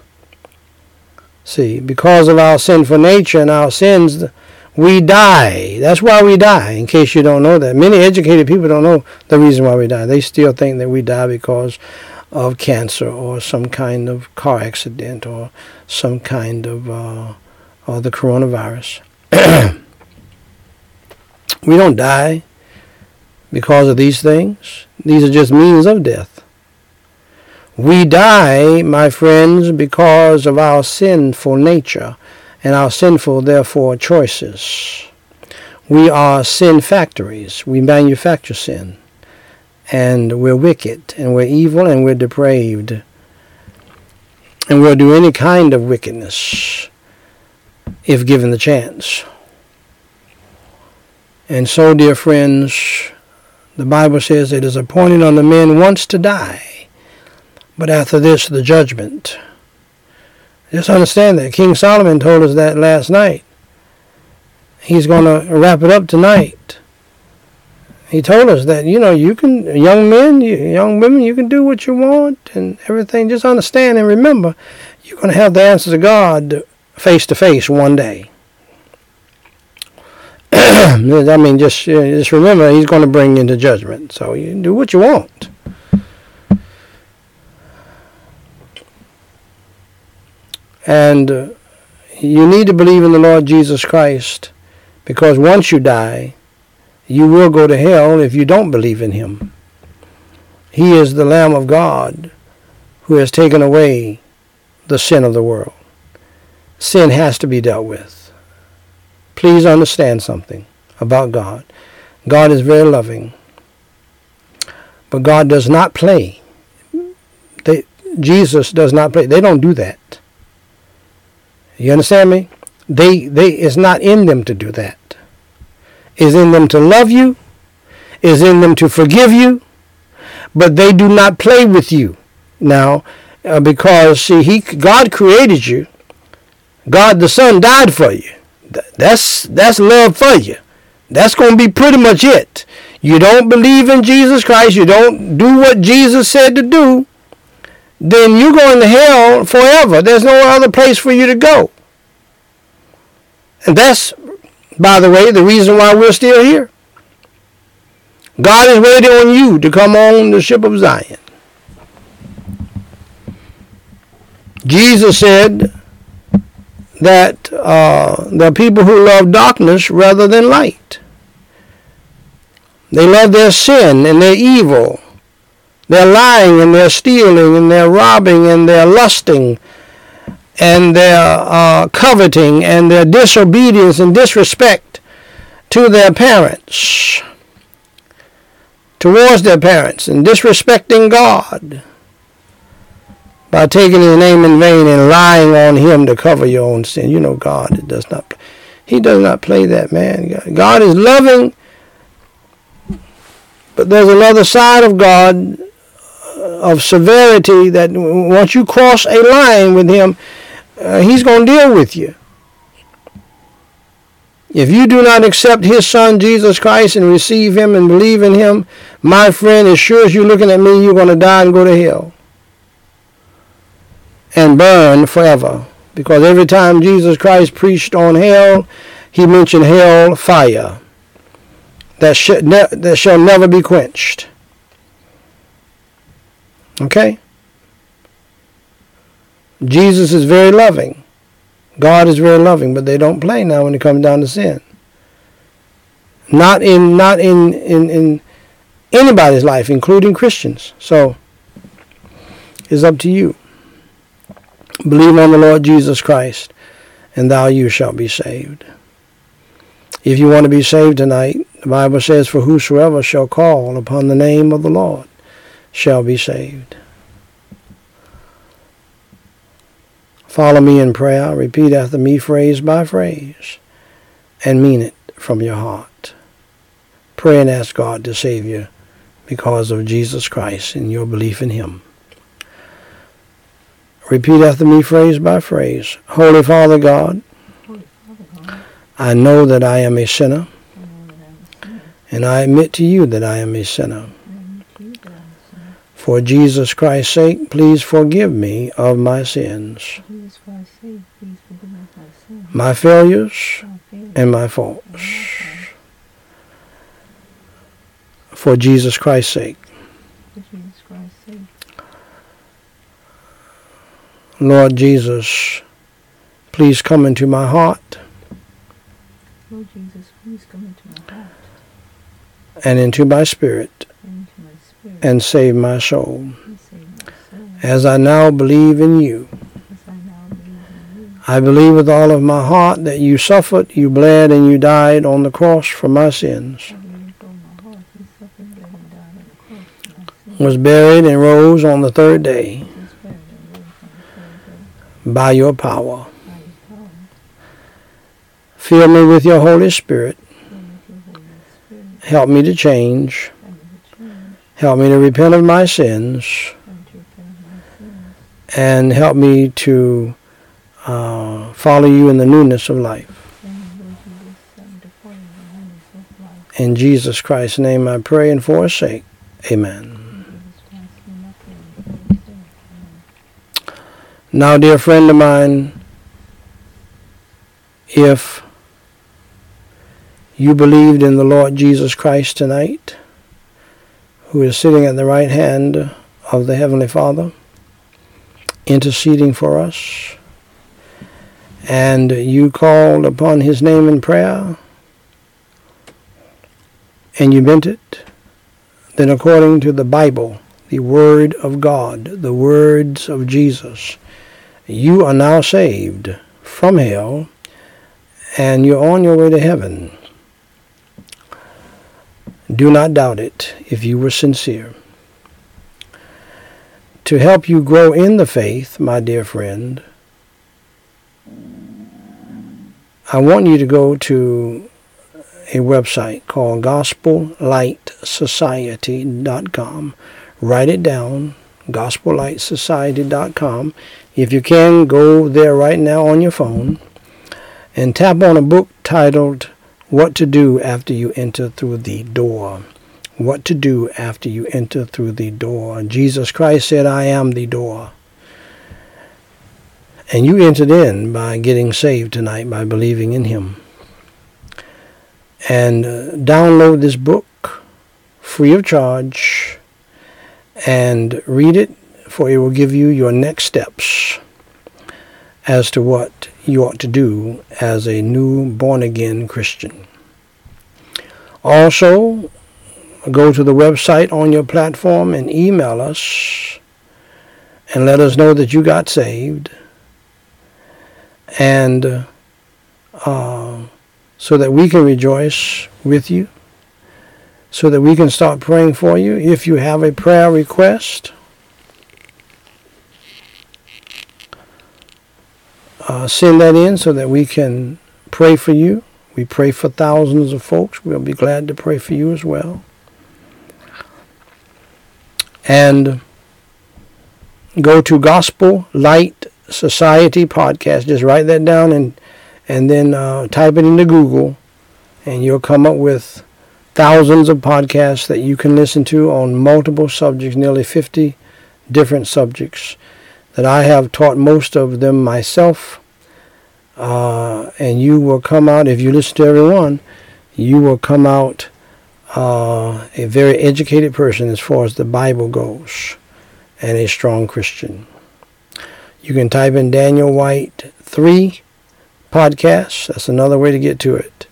See, because of our sinful nature and our sins, we die. That's why we die, in case you don't know that. Many educated people don't know the reason why we die. They still think that we die because of cancer or some kind of car accident or some kind of uh, or the coronavirus. we don't die because of these things. These are just means of death. We die, my friends, because of our sinful nature and our sinful, therefore, choices. We are sin factories. We manufacture sin. And we're wicked, and we're evil, and we're depraved. And we'll do any kind of wickedness if given the chance. And so, dear friends, the Bible says it is appointed on the men once to die, but after this the judgment. Just understand that. King Solomon told us that last night. He's going to wrap it up tonight. He told us that, you know, you can, young men, young women, you can do what you want and everything. Just understand and remember, you're going to have the answers of God face to face one day. I mean, just just remember, He's going to bring you into judgment. So you do what you want. And uh, you need to believe in the Lord Jesus Christ because once you die, you will go to hell if you don't believe in him. He is the Lamb of God who has taken away the sin of the world. Sin has to be dealt with. Please understand something about God. God is very loving, but God does not play. They, Jesus does not play. They don't do that. You understand me? They they it's not in them to do that. It's in them to love you. is in them to forgive you. But they do not play with you now uh, because see he God created you. God the Son died for you. That's that's love for you. That's going to be pretty much it. You don't believe in Jesus Christ, you don't do what Jesus said to do, then you're going to hell forever. There's no other place for you to go. And that's, by the way, the reason why we're still here. God is waiting on you to come on the ship of Zion. Jesus said that uh, are people who love darkness rather than light. They love their sin and their evil they're lying and they're stealing and they're robbing and they're lusting and they're uh, coveting and their disobedience and disrespect to their parents, towards their parents, and disrespecting God by taking his name in vain and lying on him to cover your own sin. You know God does not he does not play that man. God is loving, but there's another side of God of severity that once you cross a line with him, uh, he's going to deal with you. If you do not accept his son Jesus Christ and receive him and believe in him, my friend, as sure as you're looking at me, you're going to die and go to hell. And burn forever. Because every time Jesus Christ preached on hell, he mentioned hell fire that, sh- ne- that shall never be quenched. Okay? Jesus is very loving. God is very loving, but they don't play now when it comes down to sin. Not in not in, in, in anybody's life, including Christians. So it's up to you. Believe on the Lord Jesus Christ, and thou you shall be saved. If you want to be saved tonight, the Bible says, For whosoever shall call upon the name of the Lord shall be saved. Follow me in prayer. Repeat after me phrase by phrase and mean it from your heart. Pray and ask God to save you because of Jesus Christ and your belief in him. Repeat after me phrase by phrase. Holy Father God, I know that I am a sinner, and I admit to you that I am a sinner. For Jesus Christ's sake, please forgive me of my sins, my failures, and my faults. For Jesus Christ's sake. Lord Jesus, please come into my heart. Lord Jesus, please come into my heart. And into my spirit. And, into my spirit, and save my soul. As I now believe in you. I believe with all of my heart that you suffered, you bled, and you died on the cross for my sins. Was buried and rose on the third day by your power. Fill me with your Holy Spirit. Help me to change. Help me to change. Help me to repent of my sins. And help me to uh, follow you in the newness of life. In Jesus Christ's name I pray and forsake. Amen. Now, dear friend of mine, if you believed in the Lord Jesus Christ tonight, who is sitting at the right hand of the Heavenly Father, interceding for us, and you called upon his name in prayer, and you meant it, then according to the Bible, the Word of God, the words of Jesus, you are now saved from hell and you're on your way to heaven. Do not doubt it if you were sincere. To help you grow in the faith, my dear friend, I want you to go to a website called gospellightsociety.com. Write it down, gospellightsociety.com. If you can, go there right now on your phone and tap on a book titled What to Do After You Enter Through the Door. What to do after you enter through the door. Jesus Christ said, I am the door. And you entered in by getting saved tonight by believing in Him. And uh, download this book free of charge and read it, for it will give you your next steps as to what you ought to do as a new born again Christian. Also, go to the website on your platform and email us and let us know that you got saved. And uh, so that we can rejoice with you, so that we can start praying for you. If you have a prayer request, uh, send that in so that we can pray for you. We pray for thousands of folks. We'll be glad to pray for you as well. And go to Gospel Light Society Podcast. Just write that down and and then uh, type it into Google, and you'll come up with thousands of podcasts that you can listen to on multiple subjects, nearly 50 different subjects that I have taught most of them myself. Uh, and you will come out, if you listen to everyone, you will come out uh, a very educated person as far as the Bible goes and a strong Christian. You can type in Daniel Whyte 3 podcasts. That's another way to get to it.